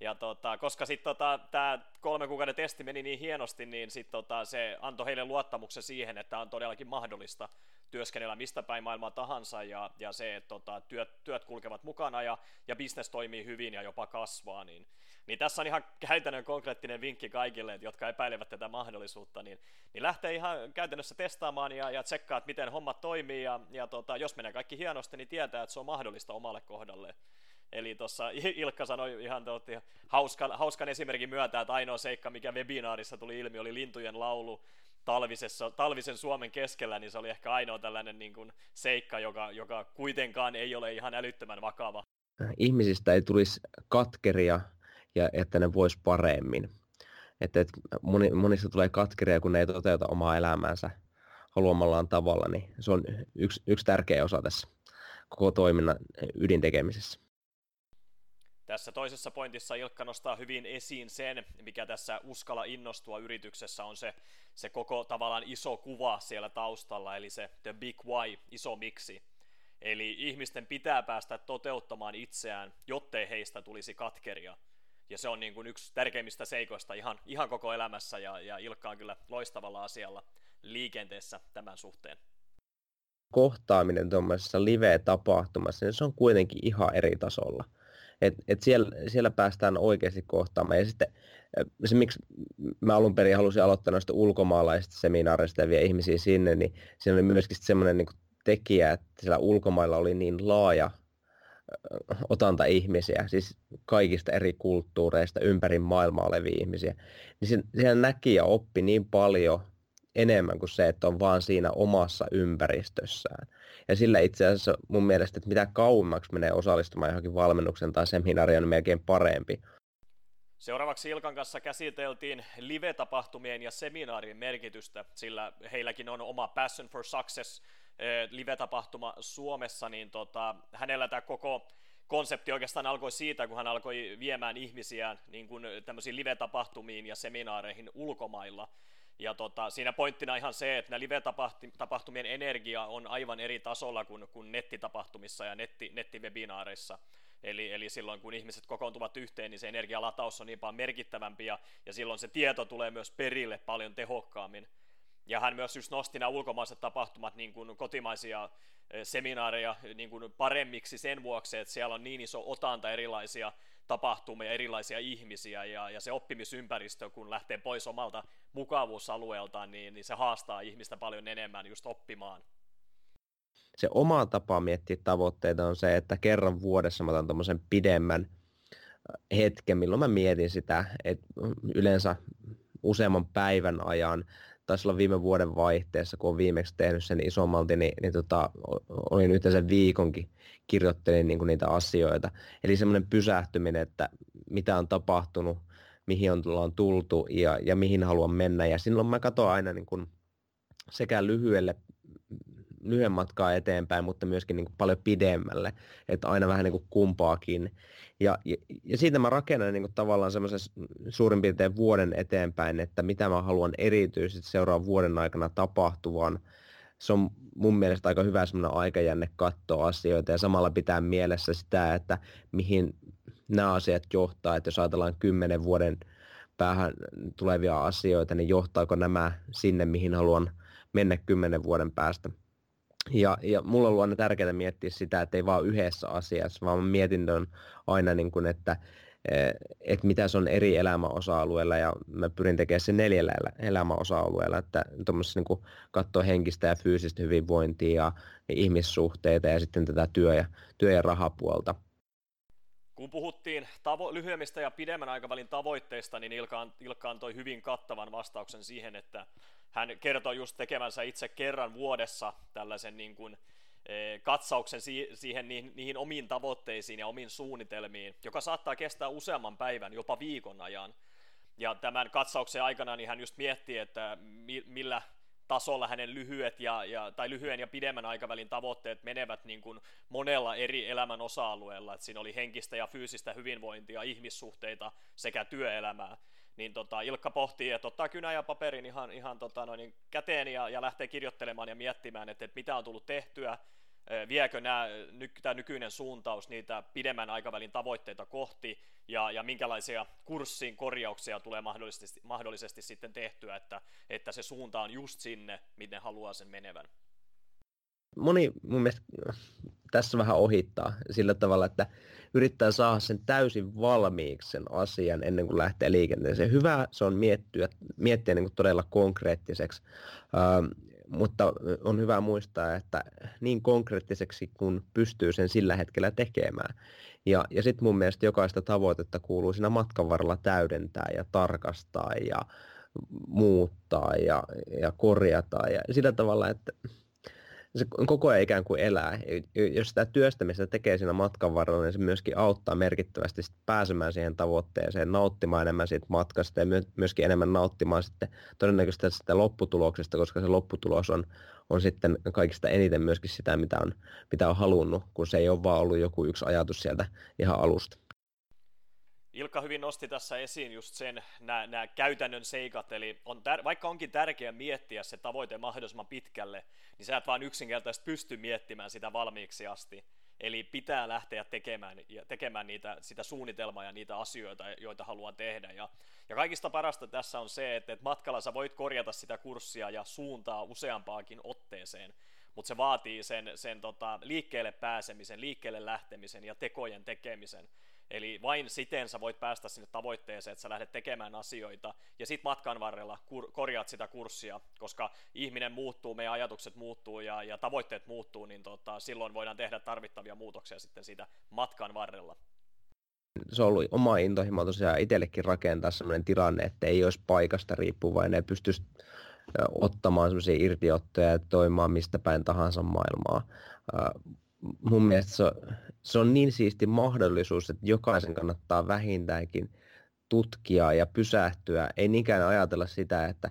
ja tota, koska sitten tota, tämä kolme kuukauden testi meni niin hienosti, niin sit, tota, se antoi heille luottamuksen siihen, että on todellakin mahdollista työskennellä mistä päin maailmaa tahansa ja, ja se, että tota, työt, työt kulkevat mukana ja, ja bisnes toimii hyvin ja jopa kasvaa, niin, niin tässä on ihan käytännön konkreettinen vinkki kaikille, jotka epäilevät tätä mahdollisuutta, niin, niin lähtee ihan käytännössä testaamaan ja, ja tsekkaa, että miten hommat toimii ja, ja tota, jos menee kaikki hienosti, niin tietää, että se on mahdollista omalle kohdalle. Eli tuossa Ilkka sanoi ihan totti, hauskan, hauskan esimerkin myötä, että ainoa seikka, mikä webinaarissa tuli ilmi, oli lintujen laulu talvisessa, talvisen Suomen keskellä, niin se oli ehkä ainoa tällainen niin kuin seikka, joka, joka kuitenkaan ei ole ihan älyttömän vakava. Ihmisistä ei tulisi katkeria ja että ne vois paremmin. Että, että moni, monista tulee katkeria, kun ne ei toteuta omaa elämäänsä haluamallaan tavalla, niin se on yksi, yksi tärkeä osa tässä koko toiminnan ydintekemisessä. Tässä toisessa pointissa Ilkka nostaa hyvin esiin sen, mikä tässä uskalla innostua yrityksessä on se, se koko tavallaan iso kuva siellä taustalla, eli se the big why, iso miksi. Eli ihmisten pitää päästä toteuttamaan itseään, jottei heistä tulisi katkeria. Ja se on niin kuin yksi tärkeimmistä seikoista ihan, ihan koko elämässä, ja, ja Ilkka on kyllä loistavalla asialla liikenteessä tämän suhteen. Kohtaaminen tuommoisessa live-tapahtumassa, niin se on kuitenkin ihan eri tasolla et, et siellä, siellä päästään oikeasti kohtaamaan. Ja sitten se, miksi mä alun perin halusin aloittaa noista ulkomaalaisista seminaareista ja vie ihmisiä sinne, niin siinä oli myöskin semmoinen niin tekijä, että siellä ulkomailla oli niin laaja otanta ihmisiä, siis kaikista eri kulttuureista ympäri maailmaa olevia ihmisiä, niin siellä näki ja oppi niin paljon enemmän kuin se, että on vaan siinä omassa ympäristössään. Ja sillä itse asiassa mun mielestä, että mitä kauemmaksi menee osallistumaan johonkin valmennuksen tai seminaariin, on melkein parempi. Seuraavaksi Ilkan kanssa käsiteltiin live-tapahtumien ja seminaarien merkitystä, sillä heilläkin on oma Passion for Success live-tapahtuma Suomessa, niin tota, hänellä tämä koko konsepti oikeastaan alkoi siitä, kun hän alkoi viemään ihmisiä niin kuin tämmöisiin live-tapahtumiin ja seminaareihin ulkomailla. Ja tota, siinä pointtina ihan se, että live-tapahtumien energia on aivan eri tasolla kuin, kuin nettitapahtumissa ja netti, nettivebinaareissa. Eli, eli silloin kun ihmiset kokoontuvat yhteen, niin se energialataus on niin paljon merkittävämpi ja, ja silloin se tieto tulee myös perille paljon tehokkaammin. Ja hän myös just nosti nämä ulkomaiset tapahtumat niin kuin kotimaisia eh, seminaareja niin kuin paremmiksi sen vuoksi, että siellä on niin iso otanta erilaisia tapahtumia, erilaisia ihmisiä ja, ja se oppimisympäristö, kun lähtee pois omalta mukavuusalueeltaan, niin, niin se haastaa ihmistä paljon enemmän just oppimaan. Se oma tapa miettiä tavoitteita on se, että kerran vuodessa mä otan tuommoisen pidemmän äh, hetken, milloin mä mietin sitä, että yleensä useamman päivän ajan taisi olla viime vuoden vaihteessa, kun olen viimeksi tehnyt sen isommalti, niin, niin tota, olin yhteensä viikonkin kirjoittelin niin kuin niitä asioita. Eli semmoinen pysähtyminen, että mitä on tapahtunut, mihin on, on tultu ja, ja mihin haluan mennä. Ja silloin mä katson aina niin kuin sekä lyhyelle lyhyen matkaa eteenpäin, mutta myöskin niin kuin paljon pidemmälle, että aina vähän niin kuin kumpaakin. Ja, ja, ja siitä mä rakennan niin kuin tavallaan semmoisen suurin piirtein vuoden eteenpäin, että mitä mä haluan erityisesti seuraavan vuoden aikana tapahtuvan. Se on mun mielestä aika hyvä semmoinen aikajänne katsoa asioita ja samalla pitää mielessä sitä, että mihin nämä asiat johtaa, että jos ajatellaan kymmenen vuoden päähän tulevia asioita, niin johtaako nämä sinne, mihin haluan mennä kymmenen vuoden päästä. Ja, ja mulla on ollut aina tärkeää miettiä sitä, että ei vaan yhdessä asiassa, vaan mietin on aina, niin kuin, että, eh, että mitä se on eri elämäosa-alueella ja mä pyrin tekemään sen neljällä elämäosa-alueella, että tuommoisessa niin katsoo henkistä ja fyysistä hyvinvointia ja, ihmissuhteita ja sitten tätä työ- ja, työ- ja rahapuolta. Kun puhuttiin tavo- lyhyemmistä ja pidemmän aikavälin tavoitteista, niin Ilka, Ilka antoi hyvin kattavan vastauksen siihen, että hän kertoi just tekevänsä itse kerran vuodessa tällaisen niin kuin, e, katsauksen siihen niihin, niihin omiin tavoitteisiin ja omiin suunnitelmiin, joka saattaa kestää useamman päivän, jopa viikon ajan. Ja tämän katsauksen aikana niin hän just miettii, että millä tasolla hänen lyhyet ja, ja, tai lyhyen ja pidemmän aikavälin tavoitteet menevät niin kuin monella eri elämän osa-alueella, että siinä oli henkistä ja fyysistä hyvinvointia, ihmissuhteita sekä työelämää, niin tota, Ilkka pohtii, että ottaa kynä ja paperin ihan, ihan tota, noin, käteen ja, ja lähtee kirjoittelemaan ja miettimään, että, että mitä on tullut tehtyä, viekö nämä, tämä nykyinen suuntaus niitä pidemmän aikavälin tavoitteita kohti ja, ja minkälaisia kurssin korjauksia tulee mahdollisesti, mahdollisesti sitten tehtyä, että, että se suunta on just sinne, miten haluaa sen menevän. Moni mun mielestä tässä vähän ohittaa sillä tavalla, että yrittää saada sen täysin valmiiksi sen asian ennen kuin lähtee liikenteeseen. Hyvä se on miettiä, miettiä niin kuin todella konkreettiseksi mutta on hyvä muistaa, että niin konkreettiseksi kun pystyy sen sillä hetkellä tekemään. Ja, ja sitten mun mielestä jokaista tavoitetta kuuluu siinä matkan varrella täydentää ja tarkastaa ja muuttaa ja, ja korjata ja sillä tavalla, että se koko ajan ikään kuin elää. Jos sitä työstämistä tekee siinä matkan varrella, niin se myöskin auttaa merkittävästi pääsemään siihen tavoitteeseen, nauttimaan enemmän siitä matkasta ja myöskin enemmän nauttimaan sitten todennäköisesti sitä lopputuloksesta, koska se lopputulos on, on sitten kaikista eniten myöskin sitä, mitä on, mitä on halunnut, kun se ei ole vaan ollut joku yksi ajatus sieltä ihan alusta. Ilkka hyvin nosti tässä esiin just sen, nämä, nämä käytännön seikat, eli on tär- vaikka onkin tärkeää miettiä se tavoite mahdollisimman pitkälle, niin sä et vaan yksinkertaisesti pysty miettimään sitä valmiiksi asti. Eli pitää lähteä tekemään, tekemään niitä, sitä suunnitelmaa ja niitä asioita, joita haluaa tehdä. Ja, ja kaikista parasta tässä on se, että, että matkalla sä voit korjata sitä kurssia ja suuntaa useampaakin otteeseen, mutta se vaatii sen, sen tota, liikkeelle pääsemisen, liikkeelle lähtemisen ja tekojen tekemisen. Eli vain siten sä voit päästä sinne tavoitteeseen, että sä lähdet tekemään asioita ja sit matkan varrella kur- korjaat sitä kurssia, koska ihminen muuttuu, meidän ajatukset muuttuu ja, ja tavoitteet muuttuu, niin tota, silloin voidaan tehdä tarvittavia muutoksia sitten siitä matkan varrella. Se on ollut oma intohimo tosiaan itsellekin rakentaa sellainen tilanne, että ei olisi paikasta riippuvainen ja pystyisi ottamaan sellaisia irtiottoja ja toimimaan mistä päin tahansa maailmaa mun mielestä se on, se on niin siisti mahdollisuus, että jokaisen kannattaa vähintäänkin tutkia ja pysähtyä. Ei niinkään ajatella sitä, että,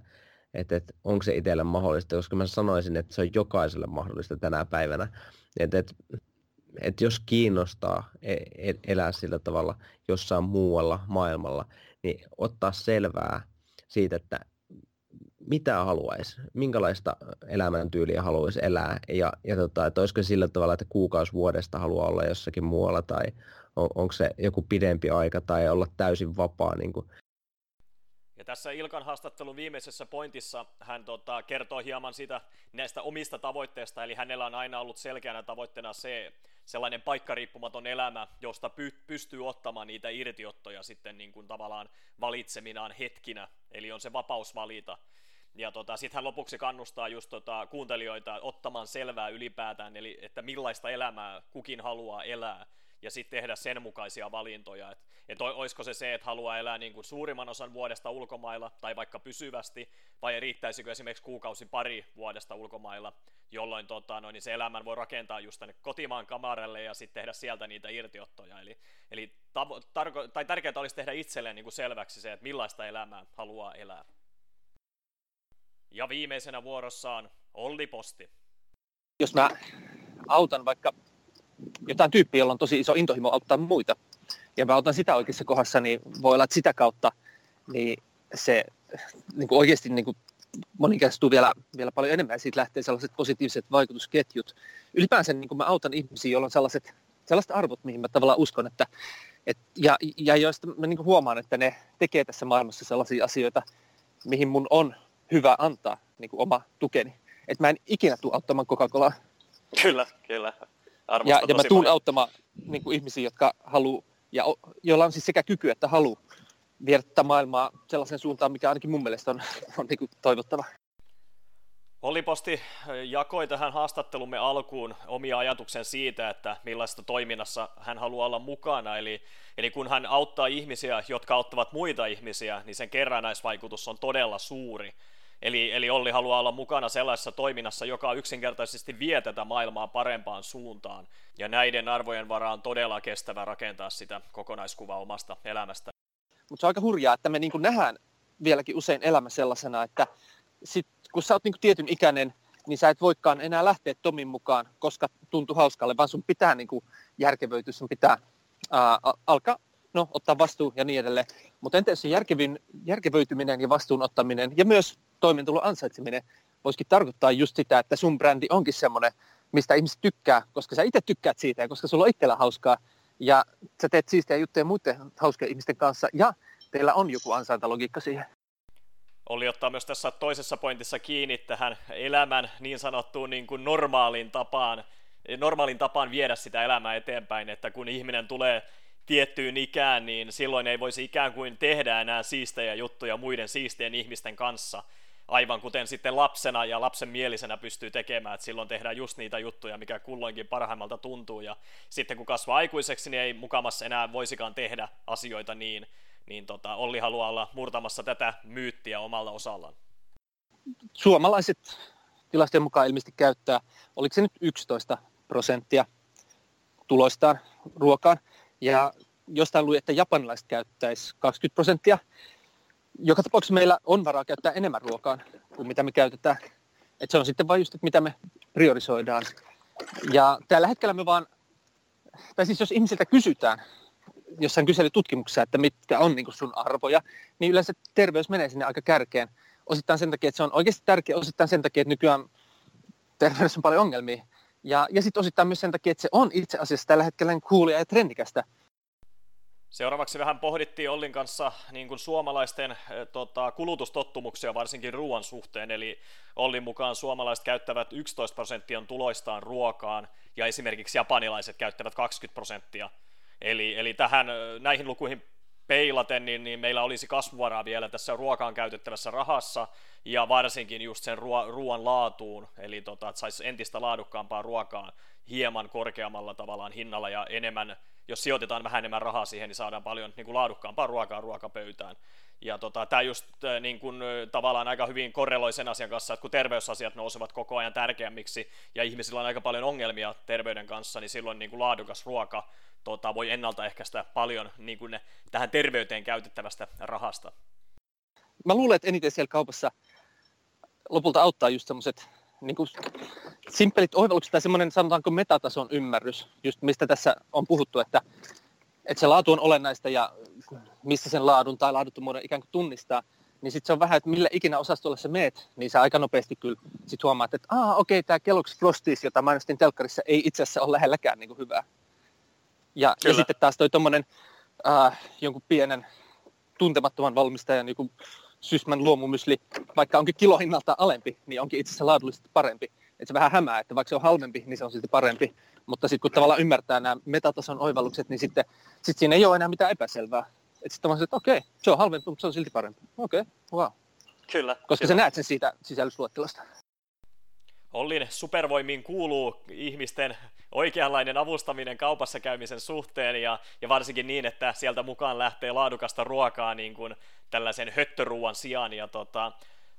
että, että onko se itselle mahdollista, koska mä sanoisin, että se on jokaiselle mahdollista tänä päivänä. Että, että, että jos kiinnostaa e, e, elää sillä tavalla jossain muualla maailmalla, niin ottaa selvää siitä, että mitä haluaisi, minkälaista elämäntyyliä haluaisi elää ja, ja tota, että olisiko sillä tavalla, että kuukausi vuodesta haluaa olla jossakin muualla tai on, onko se joku pidempi aika tai olla täysin vapaa. Niin kuin. Ja tässä Ilkan haastattelun viimeisessä pointissa hän tota, kertoo hieman siitä näistä omista tavoitteista, eli hänellä on aina ollut selkeänä tavoitteena se sellainen paikkariippumaton elämä, josta py- pystyy ottamaan niitä irtiottoja sitten niin kuin tavallaan valitseminaan hetkinä, eli on se vapaus valita. Ja tota, sitten hän lopuksi kannustaa just tota, kuuntelijoita ottamaan selvää ylipäätään, eli että millaista elämää kukin haluaa elää, ja sitten tehdä sen mukaisia valintoja. Että et olisiko se se, että haluaa elää niin kuin suurimman osan vuodesta ulkomailla, tai vaikka pysyvästi, vai riittäisikö esimerkiksi kuukausi pari vuodesta ulkomailla, jolloin tota, no, niin se elämän voi rakentaa just tänne kotimaan kamarelle ja sitten tehdä sieltä niitä irtiottoja. Eli, eli tavo- tarko- tai tärkeää olisi tehdä itselleen niin kuin selväksi se, että millaista elämää haluaa elää. Ja viimeisenä vuorossaan Olli Posti. Jos mä autan vaikka jotain tyyppiä, jolla on tosi iso intohimo auttaa muita, ja mä autan sitä oikeassa kohdassa, niin voi olla, että sitä kautta niin se niin kuin oikeasti niin kuin moninkertaistuu vielä, vielä paljon enemmän ja siitä lähtee sellaiset positiiviset vaikutusketjut. Ylipäänsä niin kuin mä autan ihmisiä, joilla on sellaiset, sellaiset arvot, mihin mä tavallaan uskon, että, et, ja, ja joista mä niin kuin huomaan, että ne tekee tässä maailmassa sellaisia asioita, mihin mun on hyvä antaa niin kuin oma tukeni. Että mä en ikinä tule auttamaan Coca-Colaa. Kyllä, kyllä. ja, ja mä tuun auttamaan niin kuin ihmisiä, jotka haluaa, ja joilla on siis sekä kyky että halu viedä maailmaa sellaisen suuntaan, mikä ainakin mun mielestä on, on niin kuin toivottava. Olli Posti jakoi tähän haastattelumme alkuun omia ajatuksen siitä, että millaista toiminnassa hän haluaa olla mukana. Eli, eli kun hän auttaa ihmisiä, jotka auttavat muita ihmisiä, niin sen kerrannaisvaikutus on todella suuri. Eli, eli Olli haluaa olla mukana sellaisessa toiminnassa, joka yksinkertaisesti vie tätä maailmaa parempaan suuntaan. Ja näiden arvojen varaan todella kestävä rakentaa sitä kokonaiskuvaa omasta elämästä. Mutta se on aika hurjaa, että me niin nähdään vieläkin usein elämä sellaisena, että sit, kun sä oot niin tietyn ikäinen, niin sä et voikaan enää lähteä Tomin mukaan, koska tuntuu hauskalle, vaan sun pitää niin järkevöityä, sun pitää ää, alkaa no, ottaa vastuu ja niin edelleen. Mutta entä se järkevin, järkevöityminen ja vastuun ottaminen ja myös toimeentulon ansaitseminen voisikin tarkoittaa just sitä, että sun brändi onkin semmoinen, mistä ihmiset tykkää, koska sä itse tykkäät siitä ja koska sulla on itsellä hauskaa ja sä teet siistiä juttuja muiden hauskien ihmisten kanssa ja teillä on joku ansaintalogiikka siihen. Oli ottaa myös tässä toisessa pointissa kiinni tähän elämän niin sanottuun niin kuin normaalin tapaan, normaalin tapaan viedä sitä elämää eteenpäin, että kun ihminen tulee tiettyyn ikään, niin silloin ei voisi ikään kuin tehdä enää siistejä juttuja muiden siistien ihmisten kanssa, aivan kuten sitten lapsena ja lapsen mielisenä pystyy tekemään, että silloin tehdään just niitä juttuja, mikä kulloinkin parhaimmalta tuntuu, ja sitten kun kasvaa aikuiseksi, niin ei mukamassa enää voisikaan tehdä asioita niin, niin tota, Olli haluaa olla murtamassa tätä myyttiä omalla osallaan. Suomalaiset tilastojen mukaan ilmeisesti käyttää, oliko se nyt 11 prosenttia tuloistaan ruokaan, ja jostain luin, että japanilaiset käyttäisi 20 prosenttia. Joka tapauksessa meillä on varaa käyttää enemmän ruokaa kuin mitä me käytetään. Et se on sitten vain just, että mitä me priorisoidaan. Ja tällä hetkellä me vaan, tai siis jos ihmisiltä kysytään jossain kyselytutkimuksessa, että mitkä on niin sun arvoja, niin yleensä terveys menee sinne aika kärkeen. Osittain sen takia, että se on oikeasti tärkeä, osittain sen takia, että nykyään terveydessä on paljon ongelmia. Ja, ja sitten osittain myös sen takia, että se on itse asiassa tällä hetkellä coolia ja trendikästä. Seuraavaksi vähän pohdittiin Ollin kanssa niin kuin suomalaisten äh, tota, kulutustottumuksia varsinkin ruoan suhteen, eli Ollin mukaan suomalaiset käyttävät 11 prosenttia tuloistaan ruokaan ja esimerkiksi japanilaiset käyttävät 20 prosenttia. Eli, eli tähän, näihin lukuihin peilaten, niin, niin meillä olisi kasvuvaraa vielä tässä ruokaan käytettävässä rahassa ja varsinkin just sen ruo- ruoan laatuun, eli tota, että saisi entistä laadukkaampaa ruokaa hieman korkeammalla tavallaan hinnalla ja enemmän, jos sijoitetaan vähän enemmän rahaa siihen, niin saadaan paljon niin kuin laadukkaampaa ruokaa ruokapöytään. Ja tota, tämä just niin kuin, tavallaan aika hyvin korreloi sen asian kanssa, että kun terveysasiat nousevat koko ajan tärkeämmiksi ja ihmisillä on aika paljon ongelmia terveyden kanssa, niin silloin niin kuin laadukas ruoka tota, voi ennaltaehkäistä paljon niin kuin tähän terveyteen käytettävästä rahasta. Mä luulen, että eniten siellä kaupassa lopulta auttaa just semmoiset niin simppelit oivallukset tai semmoinen sanotaanko metatason ymmärrys, just mistä tässä on puhuttu, että, että se laatu on olennaista ja missä sen laadun tai laaduttomuuden ikään kuin tunnistaa, niin sitten se on vähän, että millä ikinä osastolle sä meet, niin sä aika nopeasti kyllä sit huomaat, että aa okei, okay, tämä Kellogg's Frosties, jota mainostin telkkarissa, ei itse asiassa ole lähelläkään niin kuin hyvää. Ja, ja sitten taas toi tommonen äh, jonkun pienen tuntemattoman valmistajan joku Sysmän luomumysli, vaikka onkin kilohinnalta alempi, niin onkin itse asiassa laadullisesti parempi. Että se vähän hämää, että vaikka se on halvempi, niin se on silti parempi. Mutta sitten kun tavallaan ymmärtää nämä metatason oivallukset, niin sitten sit siinä ei ole enää mitään epäselvää. Että sitten vaan se, että okei, se on halvempi, mutta se on silti parempi. Okei, okay, wow. Kyllä. Koska kyllä. sä näet sen siitä sisällysluettelosta. Ollin supervoimiin kuuluu ihmisten oikeanlainen avustaminen kaupassa käymisen suhteen ja, ja varsinkin niin, että sieltä mukaan lähtee laadukasta ruokaa niin kuin tällaisen höttöruuan sijaan ja tota,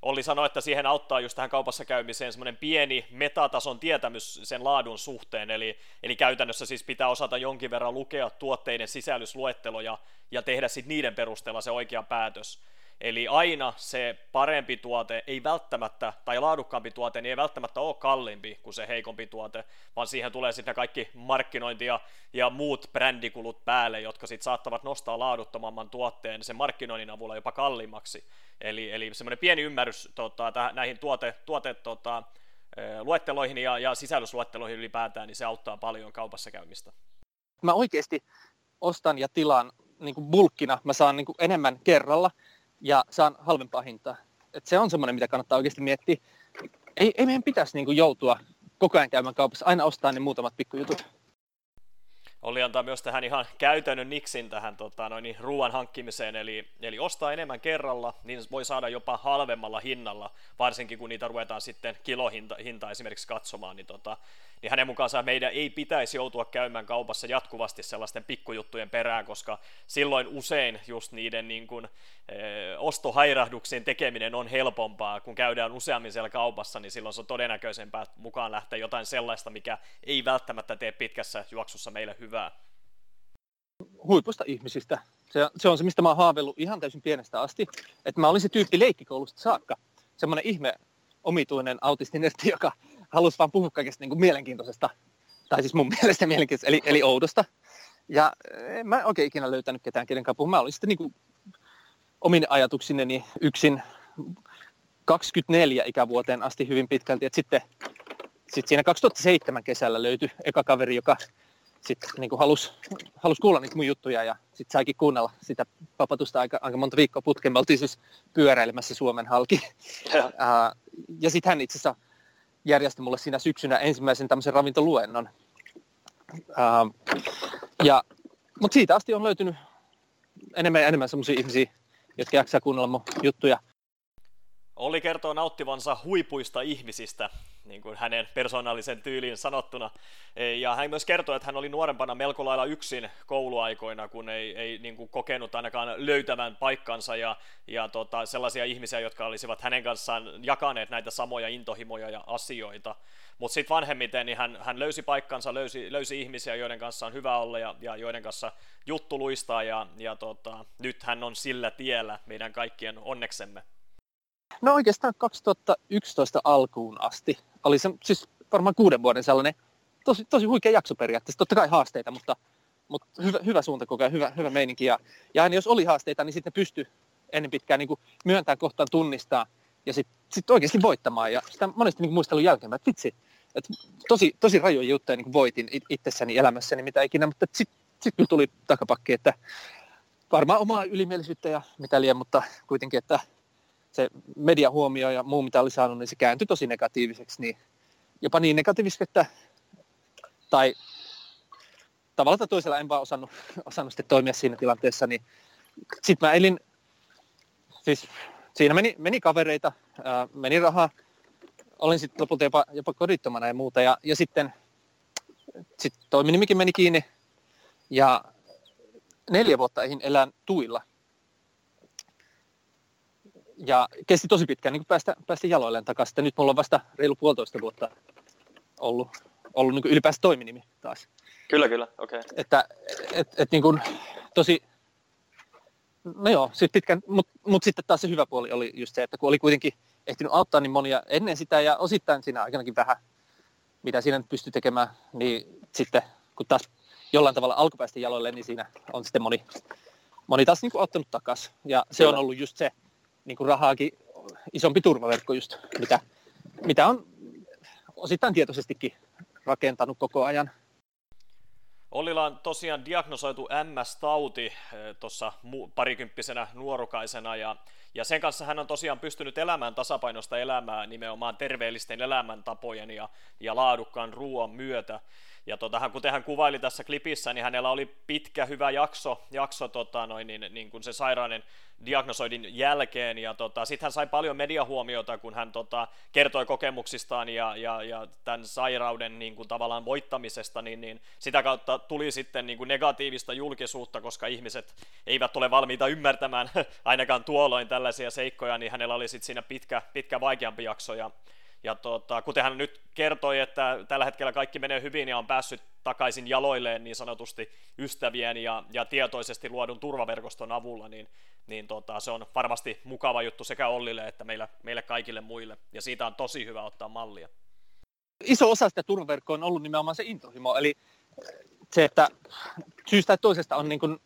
Olli sanoi, että siihen auttaa just tähän kaupassa käymiseen semmoinen pieni metatason tietämys sen laadun suhteen, eli, eli käytännössä siis pitää osata jonkin verran lukea tuotteiden sisällysluetteloja ja tehdä sitten niiden perusteella se oikea päätös. Eli aina se parempi tuote ei välttämättä, tai laadukkaampi tuote, niin ei välttämättä ole kalliimpi kuin se heikompi tuote, vaan siihen tulee sitten kaikki markkinointi ja, ja muut brändikulut päälle, jotka sitten saattavat nostaa laaduttomamman tuotteen sen markkinoinnin avulla jopa kalliimmaksi. Eli, eli semmoinen pieni ymmärrys tota, täh, näihin tuote, tuote tota, luetteloihin ja, ja sisällysluetteloihin ylipäätään, niin se auttaa paljon kaupassa käymistä. Mä oikeasti ostan ja tilaan niin kuin bulkkina, mä saan niin kuin enemmän kerralla, ja saan halvempaa hintaa. Et se on semmoinen, mitä kannattaa oikeasti miettiä. Ei, ei meidän pitäisi niin kuin joutua koko ajan käymään kaupassa, aina ostaa ne muutamat pikkujutut. Olli antaa myös tähän ihan käytännön niksin tähän tota, noin, ruoan hankkimiseen, eli, eli ostaa enemmän kerralla, niin voi saada jopa halvemmalla hinnalla, varsinkin kun niitä ruvetaan sitten kilohinta hinta esimerkiksi katsomaan, niin, tota, niin hänen mukaansa meidän ei pitäisi joutua käymään kaupassa jatkuvasti sellaisten pikkujuttujen perään, koska silloin usein just niiden niin kuin, ostohairahduksien tekeminen on helpompaa, kun käydään useammin siellä kaupassa, niin silloin se on todennäköisempää mukaan lähteä jotain sellaista, mikä ei välttämättä tee pitkässä juoksussa meille hyvää? Huipusta ihmisistä. Se, se on se, mistä mä oon haaveillut ihan täysin pienestä asti. Että mä olin se tyyppi leikkikoulusta saakka. Semmoinen ihme omituinen autistinertti, joka halusi vaan puhua kaikesta niin kuin mielenkiintoisesta. Tai siis mun mielestä mielenkiintoisesta, eli, eli oudosta. Ja en mä oikein ikinä löytänyt ketään kenen kanssa Mä olin sitten niin kuin omine ajatuksineni yksin 24 ikävuoteen asti hyvin pitkälti. Et sitten, sitten siinä 2007 kesällä löytyi eka kaveri, joka sitten niin halusi halus kuulla niitä mun juttuja ja sitten saikin kuunnella sitä papatusta aika, aika monta viikkoa putkeen. Me oltiin siis pyöräilemässä Suomen halki. Ja, ja sitten hän itse asiassa järjesti mulle siinä syksynä ensimmäisen tämmöisen ravintoluennon. Ja, mutta siitä asti on löytynyt enemmän ja enemmän semmoisia ihmisiä, jotka jaksaa kuunnella mun juttuja. Olli kertoo nauttivansa huipuista ihmisistä, niin kuin hänen persoonallisen tyyliin sanottuna. Ja hän myös kertoo, että hän oli nuorempana melko lailla yksin kouluaikoina, kun ei, ei niin kuin kokenut ainakaan löytävän paikkansa ja, ja tota, sellaisia ihmisiä, jotka olisivat hänen kanssaan jakaneet näitä samoja intohimoja ja asioita. Mutta sitten vanhemmiten niin hän, hän löysi paikkansa, löysi, löysi ihmisiä, joiden kanssa on hyvä olla ja, ja joiden kanssa juttu luistaa ja, ja tota, nyt hän on sillä tiellä meidän kaikkien onneksemme. No oikeastaan 2011 alkuun asti. Oli se siis varmaan kuuden vuoden sellainen tosi, tosi huikea jakso periaatteessa. Totta kai haasteita, mutta, mutta hyvä, hyvä suunta koko ajan, hyvä, hyvä meininki. Ja, ja aina jos oli haasteita, niin sitten pystyi ennen pitkään niin myöntämään kohtaan tunnistaa ja sitten sit oikeasti voittamaan. Ja sitä monesti niin muistelun jälkeen, että vitsi, että tosi, tosi rajoja juttuja niin voitin itsessäni elämässäni mitä ikinä, mutta sitten sit tuli takapakki, että varmaan omaa ylimielisyyttä ja mitä liian, mutta kuitenkin, että se mediahuomio ja muu, mitä oli saanut, niin se kääntyi tosi negatiiviseksi, niin jopa niin negatiiviseksi, että tai tavalla tai toisella en vaan osannut, osannut sitten toimia siinä tilanteessa, niin sitten mä elin, siis siinä meni, meni kavereita, ää, meni rahaa, olin sitten lopulta jopa, jopa kodittomana ja muuta, ja, ja sitten sit toiminimikin meni kiinni, ja neljä vuotta eihin elän tuilla, ja kesti tosi pitkään niin päästä, päästä jaloilleen takaisin. Nyt mulla on vasta reilu puolitoista vuotta ollut, ollut niin ylipäänsä toiminimi taas. Kyllä, kyllä, okei. Okay. Että et, et, niin kuin, tosi, no joo, sit pitkään, mutta mut sitten taas se hyvä puoli oli just se, että kun oli kuitenkin ehtinyt auttaa niin monia ennen sitä ja osittain siinä aikanakin vähän, mitä siinä nyt pystyi tekemään, niin sitten kun taas jollain tavalla alkupäästä jaloille, niin siinä on sitten moni, moni taas niin kuin ottanut takaisin. Ja se Kyllä. on ollut just se, niin kuin rahaakin isompi turvaverkko just, mitä, mitä on osittain tietoisestikin rakentanut koko ajan. Ollilla on tosiaan diagnosoitu MS-tauti eh, tuossa parikymppisenä nuorukaisena ja, ja sen kanssa hän on tosiaan pystynyt elämään tasapainosta elämää nimenomaan terveellisten elämäntapojen ja, ja laadukkaan ruoan myötä. Ja tota, kuten hän kuvaili tässä klipissä, niin hänellä oli pitkä hyvä jakso, jakso tota, noin, niin, niin kuin se sairauden diagnosoidin jälkeen, ja tota, sitten hän sai paljon mediahuomiota, kun hän tota, kertoi kokemuksistaan ja, ja, ja tämän sairauden niin kuin, tavallaan voittamisesta, niin, niin sitä kautta tuli sitten niin kuin negatiivista julkisuutta, koska ihmiset eivät ole valmiita ymmärtämään ainakaan tuolloin tällaisia seikkoja, niin hänellä oli sitten siinä pitkä, pitkä vaikeampi jakso, ja ja tota, kuten hän nyt kertoi, että tällä hetkellä kaikki menee hyvin ja on päässyt takaisin jaloilleen niin sanotusti ystävien ja, ja tietoisesti luodun turvaverkoston avulla, niin, niin tota, se on varmasti mukava juttu sekä Ollille että meille, meille kaikille muille. Ja siitä on tosi hyvä ottaa mallia. Iso osa sitä turvaverkkoa on ollut nimenomaan se intohimo, eli se, että syystä tai toisesta on niin kuin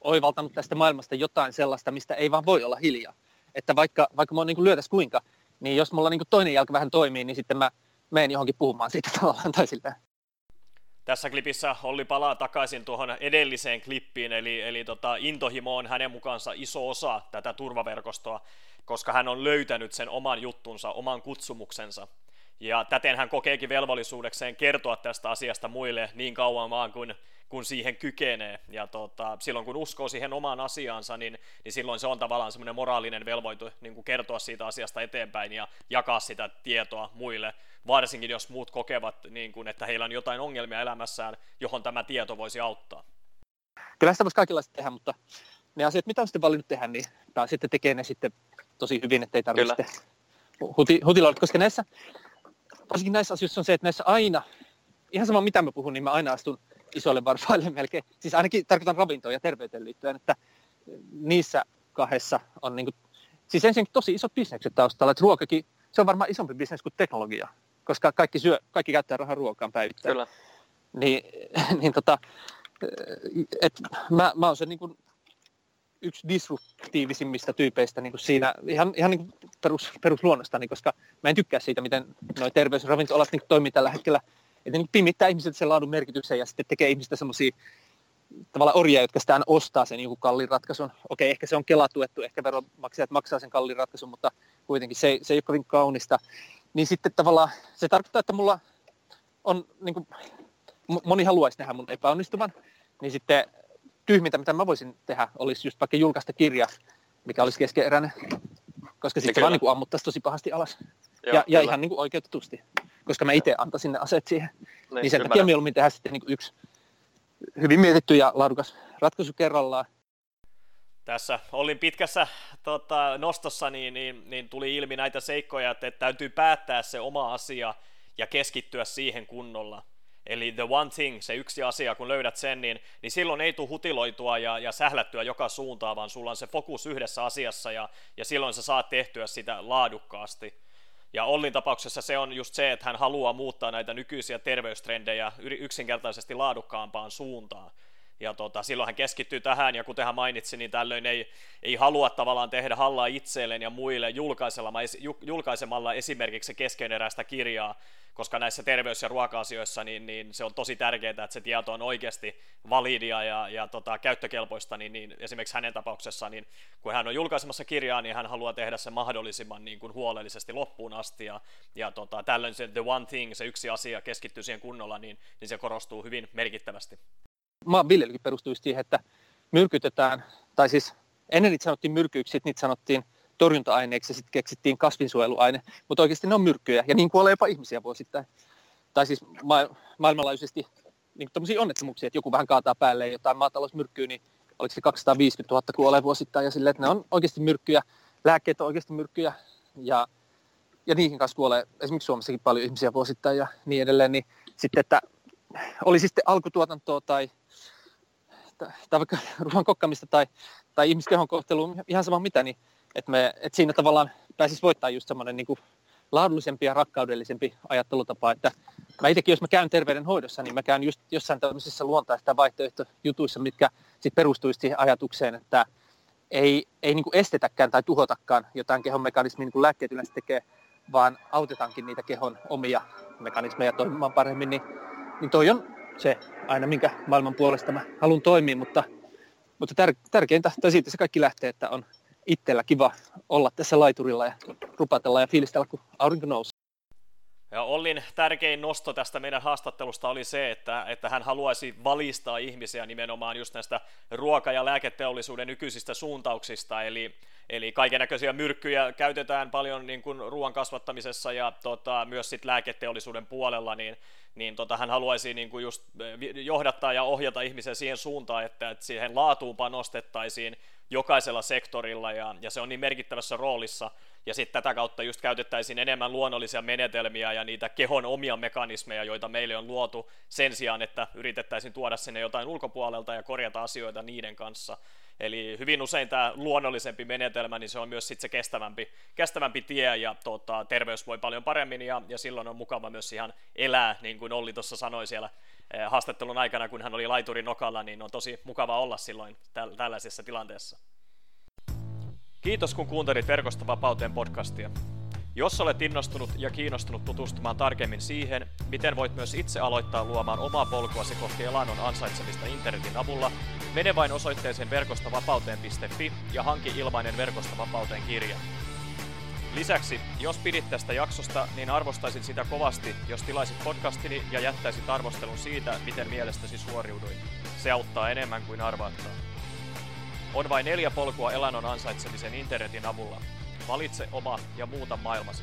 oivaltanut tästä maailmasta jotain sellaista, mistä ei vaan voi olla hiljaa. Että vaikka, vaikka mä oon niin lyötäs kuinka, niin jos mulla niin toinen jalka vähän toimii, niin sitten mä menen johonkin puhumaan siitä tavallaan tai siltä. Tässä klipissä Olli palaa takaisin tuohon edelliseen klippiin, eli, eli tota, intohimo on hänen mukaansa iso osa tätä turvaverkostoa, koska hän on löytänyt sen oman juttunsa, oman kutsumuksensa. Ja täten hän kokeekin velvollisuudekseen kertoa tästä asiasta muille niin kauan vaan kuin kun siihen kykenee. Ja tota, silloin kun uskoo siihen omaan asiaansa, niin, niin silloin se on tavallaan semmoinen moraalinen velvoite niin kuin kertoa siitä asiasta eteenpäin ja jakaa sitä tietoa muille, varsinkin jos muut kokevat, niin kuin, että heillä on jotain ongelmia elämässään, johon tämä tieto voisi auttaa. Kyllä sitä voisi kaikenlaista tehdä, mutta ne asiat, mitä on sitten valinnut tehdä, niin sitten tekee ne sitten tosi hyvin, ettei tarvitse huti, hutiloida, koska näissä, varsinkin näissä asioissa on se, että näissä aina, ihan sama mitä mä puhun, niin mä aina astun isolle varpaille melkein. Siis ainakin tarkoitan ravintoon ja terveyteen liittyen, että niissä kahdessa on niin kuin, siis ensinnäkin tosi isot bisnekset taustalla, että ruokakin, se on varmaan isompi bisnes kuin teknologia, koska kaikki, syö, kaikki käyttää rahaa ruokaan päivittäin. Kyllä. Niin, niin tota, et mä, mä oon se niin kuin yksi disruptiivisimmista tyypeistä niin kuin siinä ihan, ihan niin perus, perusluonnostani, koska mä en tykkää siitä, miten nuo terveysravintolat niin toimii tällä hetkellä että niin pimittää ihmiset sen laadun merkityksen ja sitten tekee ihmistä semmoisia tavallaan orjia, jotka sitä ostaa sen joku kalliin ratkaisun. Okei, ehkä se on kelatuettu, ehkä veronmaksajat maksaa sen kalliin ratkaisun, mutta kuitenkin se, se ei ole kovin kaunista. Niin sitten tavallaan se tarkoittaa, että mulla on, niin kuin, moni haluaisi nähdä mun epäonnistuvan, niin sitten tyhmintä, mitä mä voisin tehdä, olisi just vaikka julkaista kirja, mikä olisi keskeeräinen, koska sitten vaan niin ammuttaisi tosi pahasti alas. Joo, ja, ja ihan niin kuin oikeutetusti koska mä itse antaisin ne aset siihen. Niin, niin sen takia mieluummin tehdä sitten niin yksi hyvin mietitty ja laadukas ratkaisu kerrallaan. Tässä olin pitkässä tota, nostossa, niin, niin, niin tuli ilmi näitä seikkoja, että, että täytyy päättää se oma asia ja keskittyä siihen kunnolla. Eli the one thing, se yksi asia, kun löydät sen, niin, niin silloin ei tule hutiloitua ja, ja sählättyä joka suuntaan, vaan sulla on se fokus yhdessä asiassa ja, ja silloin sä saat tehtyä sitä laadukkaasti. Ja Ollin tapauksessa se on just se, että hän haluaa muuttaa näitä nykyisiä terveystrendejä yksinkertaisesti laadukkaampaan suuntaan. Ja tota, silloin hän keskittyy tähän, ja kuten hän mainitsi, niin tällöin ei, ei halua tavallaan tehdä hallaa itselleen ja muille julkaisemalla, julkaisemalla esimerkiksi keskeneräistä kirjaa, koska näissä terveys- ja ruoka-asioissa niin, niin se on tosi tärkeää, että se tieto on oikeasti validia ja, ja tota, käyttökelpoista, niin, niin esimerkiksi hänen tapauksessaan, niin kun hän on julkaisemassa kirjaa, niin hän haluaa tehdä se mahdollisimman niin kuin huolellisesti loppuun asti, ja, ja tota, tällöin se the one thing, se yksi asia keskittyy siihen kunnolla, niin, niin se korostuu hyvin merkittävästi. Maanviljelykin perustuu siihen, että myrkytetään, tai siis ennen niitä sanottiin myrkyiksi, niitä sanottiin torjunta-aineeksi ja sitten keksittiin kasvinsuojeluaine, mutta oikeasti ne on myrkkyjä ja niin kuolee jopa ihmisiä vuosittain. Tai siis ma- maailmanlaajuisesti niin tämmöisiä onnettomuuksia, että joku vähän kaataa päälle jotain maatalousmyrkkyä, niin oliko se 250 000 kuolee vuosittain ja silleen, että ne on oikeasti myrkkyjä, lääkkeet on oikeasti myrkkyjä ja, ja niihin kanssa kuolee esimerkiksi Suomessakin paljon ihmisiä vuosittain ja niin edelleen, niin sitten, että oli sitten alkutuotantoa tai, tai, vaikka ruoan kokkamista tai, tai ihmiskehon kohtelua, ihan sama mitä, niin että, me, että siinä tavallaan pääsisi voittaa just semmoinen niin laadullisempi ja rakkaudellisempi ajattelutapa, että mä itsekin, jos mä käyn terveydenhoidossa, niin mä käyn just jossain tämmöisissä luontaista vaihtoehtojutuissa, mitkä sitten perustuisi siihen ajatukseen, että ei, ei niin kuin estetäkään tai tuhotakaan jotain kehon mekanismia, niin kuin lääkkeet yleensä tekee, vaan autetaankin niitä kehon omia mekanismeja toimimaan paremmin, niin, niin toi on se aina, minkä maailman puolesta mä haluan toimia, mutta, mutta tär, tärkeintä, tai siitä se kaikki lähtee, että on itsellä kiva olla tässä laiturilla ja rupatella ja fiilistellä, kun aurinko nousee. Ja Ollin tärkein nosto tästä meidän haastattelusta oli se, että, että hän haluaisi valistaa ihmisiä nimenomaan just näistä ruoka- ja lääketeollisuuden nykyisistä suuntauksista, eli, eli näköisiä myrkkyjä käytetään paljon niin kuin ruoan kasvattamisessa ja tota, myös sit lääketeollisuuden puolella, niin, niin tota, hän haluaisi niin kuin just johdattaa ja ohjata ihmisiä siihen suuntaan, että, että siihen laatuun panostettaisiin jokaisella sektorilla ja, ja se on niin merkittävässä roolissa, ja sitten tätä kautta just käytettäisiin enemmän luonnollisia menetelmiä ja niitä kehon omia mekanismeja, joita meille on luotu sen sijaan, että yritettäisiin tuoda sinne jotain ulkopuolelta ja korjata asioita niiden kanssa. Eli hyvin usein tämä luonnollisempi menetelmä, niin se on myös sit se kestävämpi, kestävämpi tie ja tota, terveys voi paljon paremmin ja, ja silloin on mukava myös ihan elää, niin kuin Olli tuossa sanoi siellä haastattelun aikana, kun hän oli laiturin nokalla, niin on tosi mukava olla silloin täl- tällaisessa tilanteessa. Kiitos kun kuuntelit Verkostovapauteen podcastia. Jos olet innostunut ja kiinnostunut tutustumaan tarkemmin siihen, miten voit myös itse aloittaa luomaan omaa polkuasi kohti elannon ansaitsemista internetin avulla, mene vain osoitteeseen verkostovapauteen.fi ja hanki ilmainen Verkostovapauteen kirja. Lisäksi, jos pidit tästä jaksosta, niin arvostaisin sitä kovasti, jos tilaisit podcastini ja jättäisit arvostelun siitä, miten mielestäsi suoriuduin. Se auttaa enemmän kuin arvaattaa. On vain neljä polkua elannon ansaitsemisen internetin avulla. Valitse oma ja muuta maailmasi.